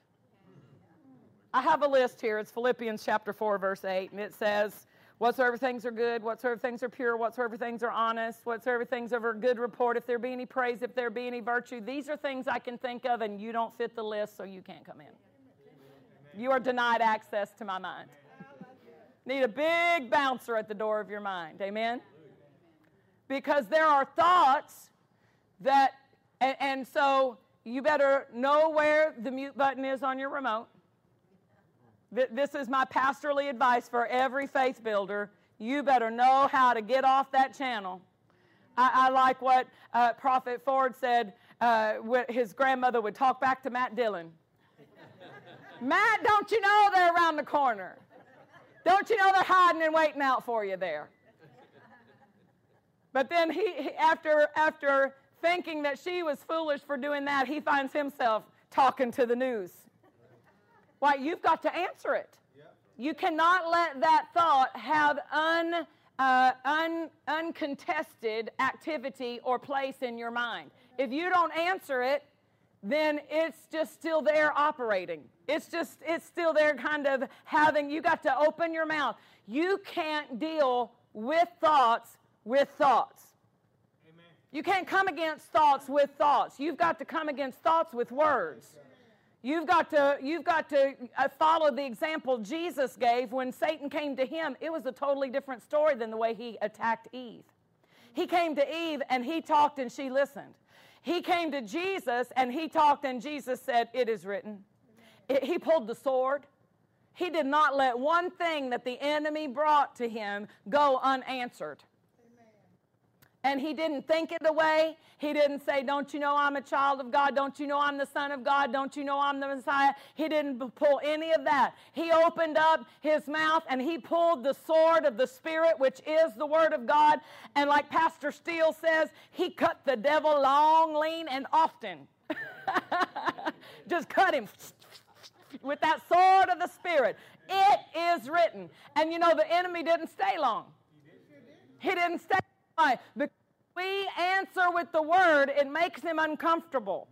I have a list here. It's Philippians chapter 4, verse 8, and it says, Whatsoever things are good, whatsoever things are pure, whatsoever things are honest, whatsoever things are of good report, if there be any praise, if there be any virtue, these are things I can think of, and you don't fit the list, so you can't come in. You are denied access to my mind. Need a big bouncer at the door of your mind. Amen? Because there are thoughts that, and, and so you better know where the mute button is on your remote. This is my pastorly advice for every faith builder. You better know how to get off that channel. I, I like what uh, Prophet Ford said. Uh, his grandmother would talk back to Matt Dillon. Matt, don't you know they're around the corner? Don't you know they're hiding and waiting out for you there? But then he, he after after thinking that she was foolish for doing that, he finds himself talking to the news. Why, you've got to answer it. You cannot let that thought have un, uh, un, uncontested activity or place in your mind. If you don't answer it, then it's just still there operating. It's just, it's still there kind of having, you got to open your mouth. You can't deal with thoughts with thoughts. You can't come against thoughts with thoughts. You've got to come against thoughts with words. You've got to, you've got to uh, follow the example Jesus gave when Satan came to him. It was a totally different story than the way he attacked Eve. He came to Eve and he talked and she listened. He came to Jesus and he talked and Jesus said, It is written. It, he pulled the sword. He did not let one thing that the enemy brought to him go unanswered and he didn't think it away. He didn't say, Don't you know I'm a child of God? Don't you know I'm the Son of God? Don't you know I'm the Messiah? He didn't pull any of that. He opened up his mouth and he pulled the sword of the Spirit, which is the Word of God. And like Pastor Steele says, he cut the devil long, lean, and often. Just cut him with that sword of the Spirit. It is written. And you know, the enemy didn't stay long. He didn't stay why? Because we answer with the word, it makes him uncomfortable.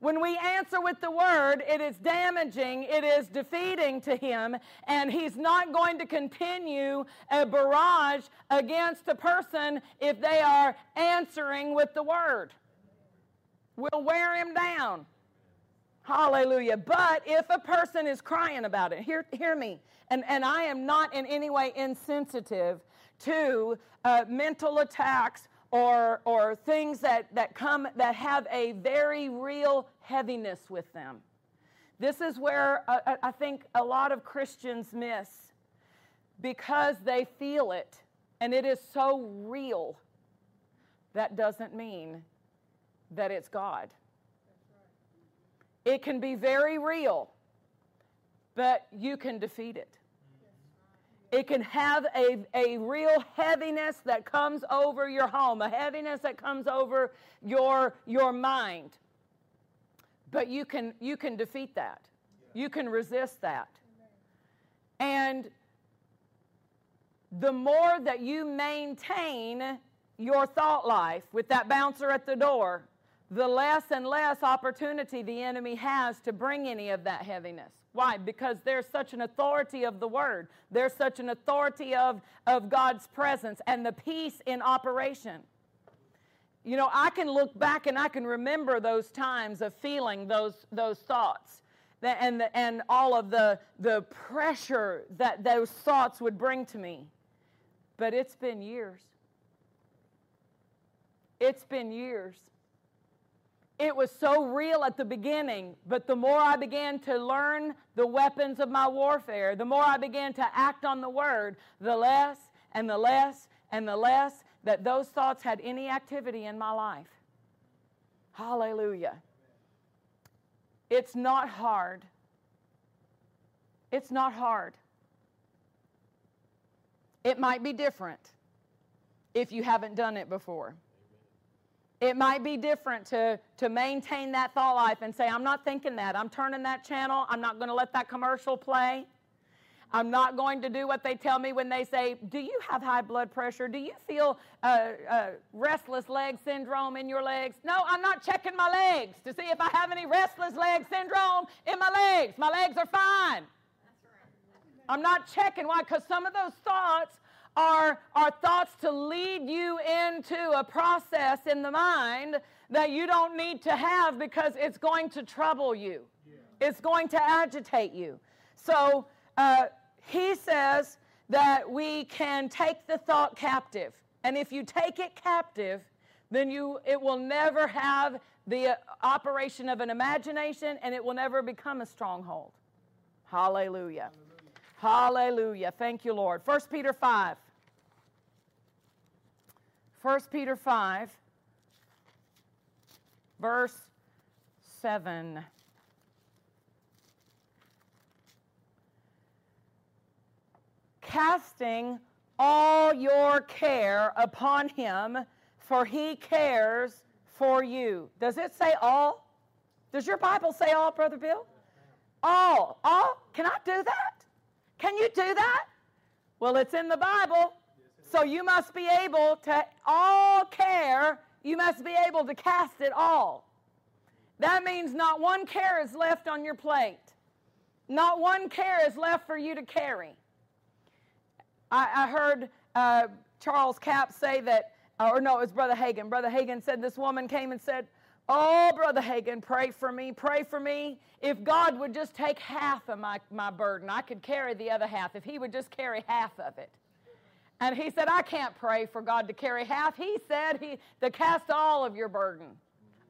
When we answer with the word, it is damaging, it is defeating to him, and he's not going to continue a barrage against a person if they are answering with the word. We'll wear him down. Hallelujah. But if a person is crying about it, hear, hear me, and, and I am not in any way insensitive to uh, mental attacks or, or things that, that come that have a very real heaviness with them. This is where uh, I think a lot of Christians miss because they feel it and it is so real. That doesn't mean that it's God. It can be very real, but you can defeat it. It can have a, a real heaviness that comes over your home, a heaviness that comes over your, your mind. But you can, you can defeat that. You can resist that. And the more that you maintain your thought life with that bouncer at the door, the less and less opportunity the enemy has to bring any of that heaviness. Why? Because there's such an authority of the Word, there's such an authority of, of God's presence and the peace in operation. You know, I can look back and I can remember those times of feeling those, those thoughts and, the, and all of the, the pressure that those thoughts would bring to me. But it's been years. It's been years. It was so real at the beginning, but the more I began to learn the weapons of my warfare, the more I began to act on the word, the less and the less and the less that those thoughts had any activity in my life. Hallelujah. It's not hard. It's not hard. It might be different if you haven't done it before. It might be different to, to maintain that thought life and say, I'm not thinking that. I'm turning that channel. I'm not going to let that commercial play. I'm not going to do what they tell me when they say, Do you have high blood pressure? Do you feel uh, uh, restless leg syndrome in your legs? No, I'm not checking my legs to see if I have any restless leg syndrome in my legs. My legs are fine. I'm not checking. Why? Because some of those thoughts are, are thoughts to lead you into a process in the mind that you don't need to have because it's going to trouble you. Yeah. It's going to agitate you. So uh, he says that we can take the thought captive. And if you take it captive, then you it will never have the operation of an imagination and it will never become a stronghold. Hallelujah. Hallelujah. Hallelujah. Thank you, Lord. 1 Peter 5. 1 Peter 5, verse 7. Casting all your care upon him, for he cares for you. Does it say all? Does your Bible say all, Brother Bill? All. All? Can I do that? Can you do that? Well, it's in the Bible. So you must be able to all care, you must be able to cast it all. That means not one care is left on your plate. Not one care is left for you to carry. I, I heard uh, Charles Capps say that, or no, it was Brother Hagin. Brother Hagin said this woman came and said, Oh, Brother Hagin, pray for me, pray for me. If God would just take half of my, my burden, I could carry the other half. If He would just carry half of it. And he said, I can't pray for God to carry half. He said he, to cast all of your burden.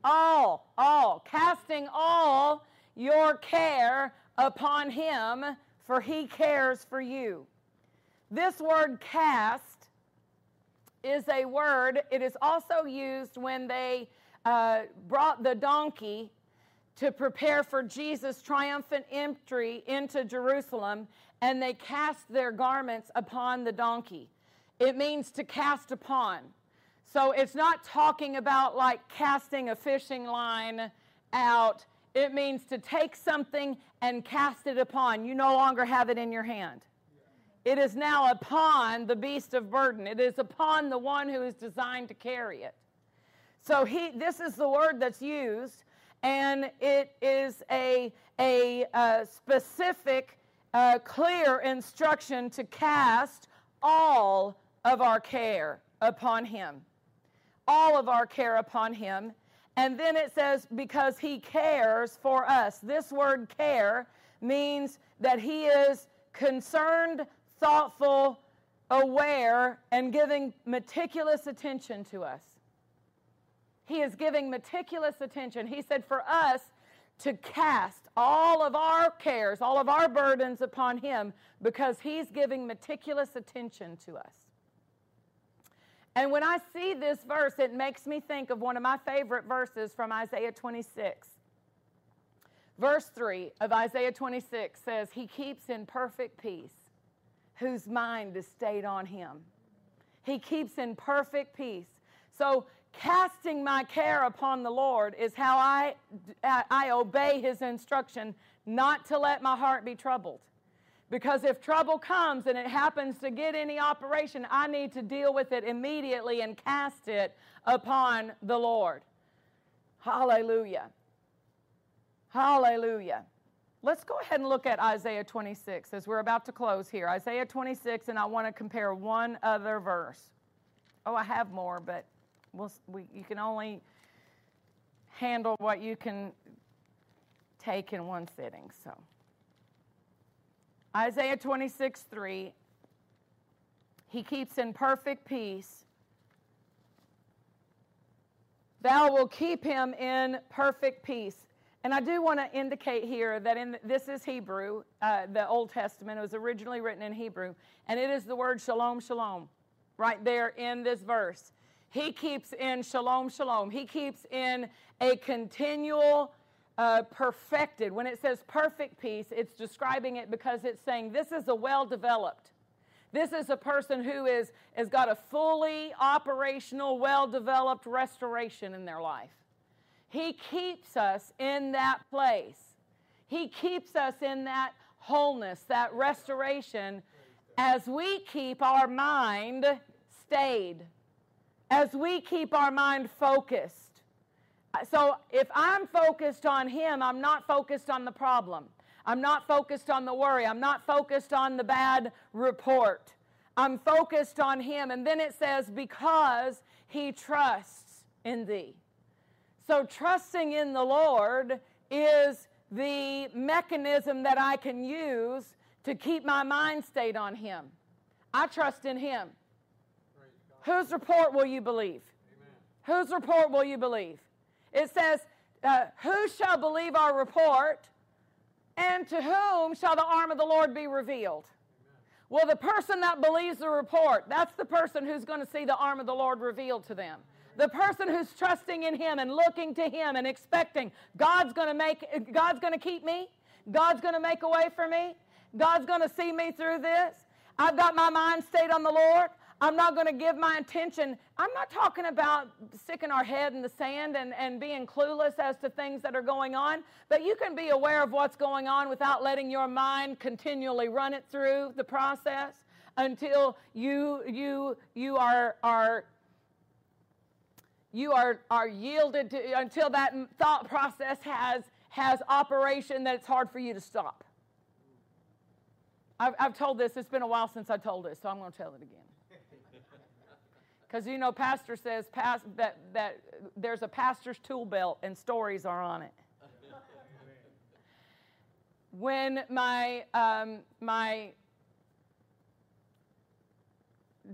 All, all. Casting all your care upon him, for he cares for you. This word cast is a word, it is also used when they uh, brought the donkey to prepare for Jesus' triumphant entry into Jerusalem, and they cast their garments upon the donkey. It means to cast upon. So it's not talking about like casting a fishing line out. It means to take something and cast it upon. You no longer have it in your hand. It is now upon the beast of burden. It is upon the one who is designed to carry it. So he, this is the word that's used, and it is a, a, a specific, uh, clear instruction to cast all of our care upon him. All of our care upon him. And then it says, because he cares for us. This word care means that he is concerned, thoughtful, aware, and giving meticulous attention to us. He is giving meticulous attention. He said, for us to cast all of our cares, all of our burdens upon him, because he's giving meticulous attention to us. And when I see this verse, it makes me think of one of my favorite verses from Isaiah 26. Verse 3 of Isaiah 26 says, He keeps in perfect peace whose mind is stayed on Him. He keeps in perfect peace. So, casting my care upon the Lord is how I, I obey His instruction not to let my heart be troubled. Because if trouble comes and it happens to get any operation, I need to deal with it immediately and cast it upon the Lord. Hallelujah. Hallelujah. Let's go ahead and look at Isaiah 26 as we're about to close here. Isaiah 26, and I want to compare one other verse. Oh, I have more, but we'll, we, you can only handle what you can take in one sitting. So. Isaiah 26, 3. He keeps in perfect peace. Thou will keep him in perfect peace. And I do want to indicate here that in this is Hebrew. Uh, the Old Testament was originally written in Hebrew, and it is the word shalom, shalom, right there in this verse. He keeps in shalom, shalom. He keeps in a continual uh, perfected. When it says perfect peace, it's describing it because it's saying this is a well developed. This is a person who is, has got a fully operational, well developed restoration in their life. He keeps us in that place. He keeps us in that wholeness, that restoration, as we keep our mind stayed, as we keep our mind focused so if I'm focused on Him, I'm not focused on the problem. I'm not focused on the worry. I'm not focused on the bad report. I'm focused on him. And then it says, because he trusts in thee. So trusting in the Lord is the mechanism that I can use to keep my mind stayed on him. I trust in him. Whose report will you believe? Amen. Whose report will you believe? It says, uh, Who shall believe our report? And to whom shall the arm of the Lord be revealed? Well, the person that believes the report, that's the person who's going to see the arm of the Lord revealed to them. The person who's trusting in him and looking to him and expecting God's going to make God's going to keep me. God's going to make a way for me. God's going to see me through this. I've got my mind stayed on the Lord. I'm not going to give my attention. I'm not talking about sticking our head in the sand and, and being clueless as to things that are going on, but you can be aware of what's going on without letting your mind continually run it through the process until you you you are are you are are yielded to until that thought process has has operation that it's hard for you to stop. I've, I've told this, it's been a while since I told it, so I'm going to tell it again. Because you know, pastor says past, that, that there's a pastor's tool belt and stories are on it. when my, um, my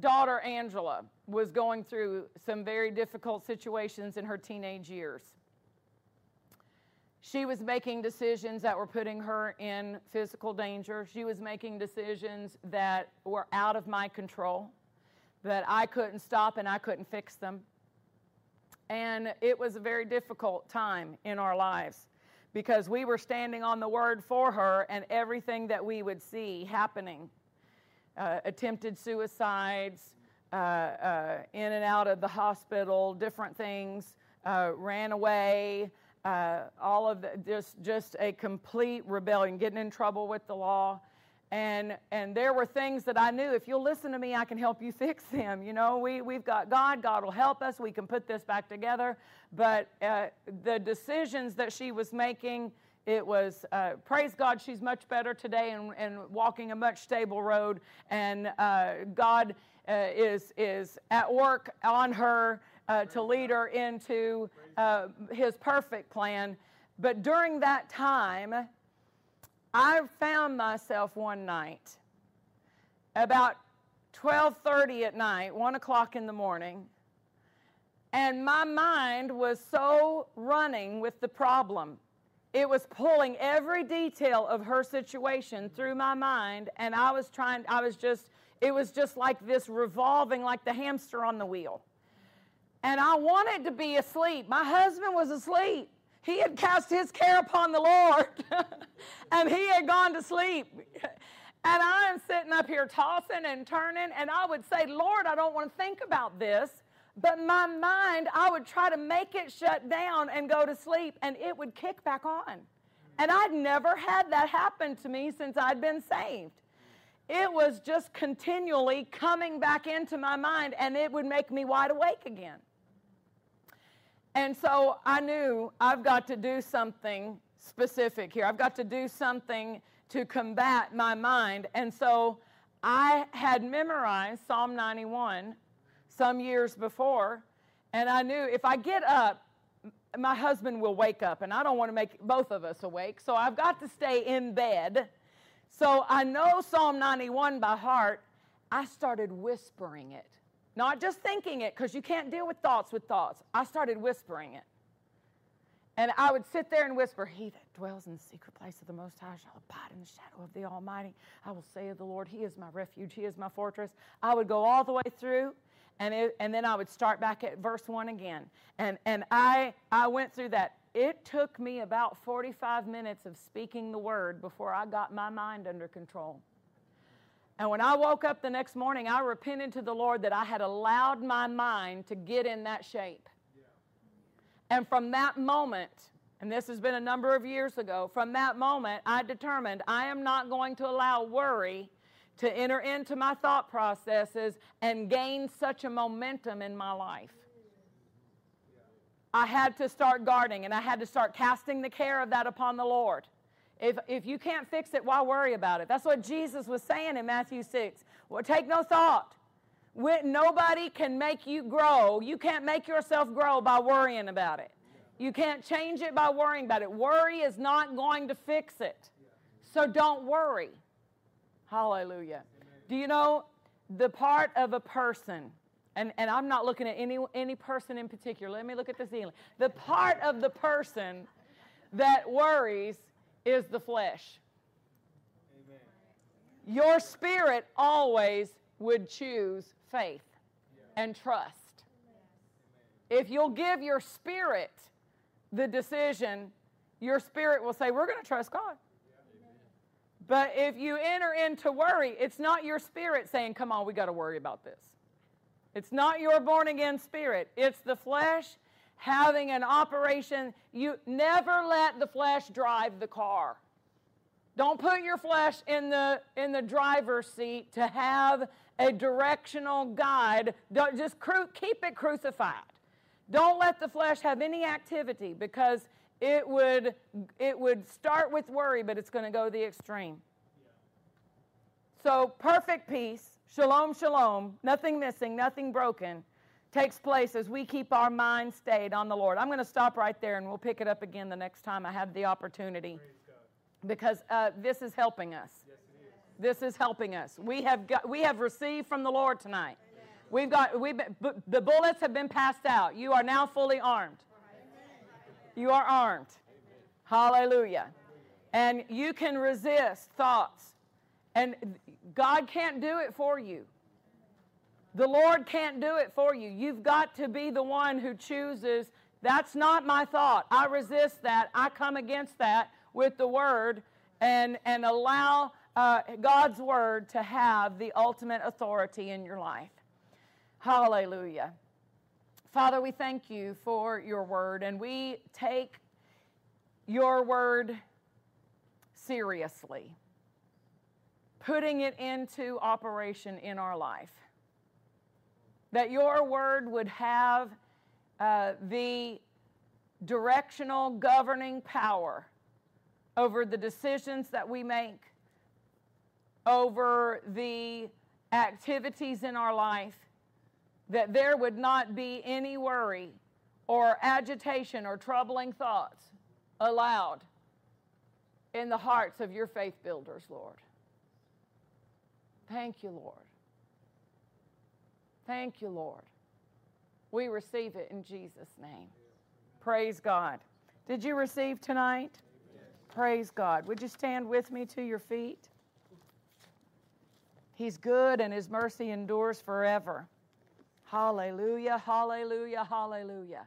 daughter Angela was going through some very difficult situations in her teenage years, she was making decisions that were putting her in physical danger. She was making decisions that were out of my control that I couldn't stop and I couldn't fix them. And it was a very difficult time in our lives because we were standing on the word for her and everything that we would see happening uh, attempted suicides, uh, uh, in and out of the hospital, different things, uh, ran away. Uh, all of the, just just a complete rebellion, getting in trouble with the law and and there were things that I knew if you'll listen to me I can help you fix them you know? We we've got God God will help us we can put this back together. But uh, the decisions that she was making it was uh, praise God she's much better today and, and walking a much stable road. And uh, God uh, is is at work on her uh, to lead her into uh, his perfect plan. But during that time I found myself one night about 12:30 at night, 1 o'clock in the morning, and my mind was so running with the problem. It was pulling every detail of her situation through my mind, and I was trying, I was just, it was just like this revolving like the hamster on the wheel. And I wanted to be asleep. My husband was asleep. He had cast his care upon the Lord and he had gone to sleep. And I am sitting up here tossing and turning, and I would say, Lord, I don't want to think about this. But my mind, I would try to make it shut down and go to sleep, and it would kick back on. And I'd never had that happen to me since I'd been saved. It was just continually coming back into my mind, and it would make me wide awake again. And so I knew I've got to do something specific here. I've got to do something to combat my mind. And so I had memorized Psalm 91 some years before, and I knew if I get up, my husband will wake up, and I don't want to make both of us awake. So I've got to stay in bed. So I know Psalm 91 by heart. I started whispering it. Not just thinking it, because you can't deal with thoughts with thoughts. I started whispering it. And I would sit there and whisper, He that dwells in the secret place of the Most High shall abide in the shadow of the Almighty. I will say of the Lord, He is my refuge, He is my fortress. I would go all the way through, and, it, and then I would start back at verse 1 again. And, and I, I went through that. It took me about 45 minutes of speaking the word before I got my mind under control. And when I woke up the next morning, I repented to the Lord that I had allowed my mind to get in that shape. And from that moment, and this has been a number of years ago, from that moment, I determined I am not going to allow worry to enter into my thought processes and gain such a momentum in my life. I had to start guarding and I had to start casting the care of that upon the Lord. If, if you can't fix it, why worry about it? That's what Jesus was saying in Matthew 6. Well, take no thought. When, nobody can make you grow. You can't make yourself grow by worrying about it. You can't change it by worrying about it. Worry is not going to fix it. So don't worry. Hallelujah. Do you know the part of a person, and, and I'm not looking at any, any person in particular, let me look at the ceiling. The part of the person that worries is the flesh. Amen. Your spirit always would choose faith and trust. If you'll give your spirit the decision, your spirit will say, We're going to trust God. But if you enter into worry, it's not your spirit saying, Come on, we got to worry about this. It's not your born again spirit, it's the flesh having an operation. You never let the flesh drive the car. Don't put your flesh in the in the driver's seat to have a directional guide. Don't just cru- keep it crucified. Don't let the flesh have any activity because it would it would start with worry, but it's going to go the extreme. So perfect peace, shalom, shalom, nothing missing, nothing broken takes place as we keep our mind stayed on the Lord. I'm going to stop right there and we'll pick it up again the next time I have the opportunity because uh, this is helping us. Yes, this is helping us. We have, got, we have received from the Lord tonight. Amen. We've got, we've been, the bullets have been passed out. You are now fully armed. You are armed. Hallelujah. And you can resist thoughts. And God can't do it for you. The Lord can't do it for you. You've got to be the one who chooses. That's not my thought. I resist that. I come against that with the Word and, and allow uh, God's Word to have the ultimate authority in your life. Hallelujah. Father, we thank you for your Word, and we take your Word seriously, putting it into operation in our life that your word would have uh, the directional governing power over the decisions that we make, over the activities in our life, that there would not be any worry or agitation or troubling thoughts allowed in the hearts of your faith builders, Lord. Thank you, Lord. Thank you, Lord. We receive it in Jesus' name. Praise God. Did you receive tonight? Praise God. Would you stand with me to your feet? He's good and his mercy endures forever. Hallelujah, hallelujah, hallelujah.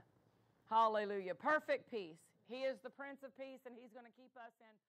Hallelujah. Perfect peace. He is the Prince of Peace and he's going to keep us in.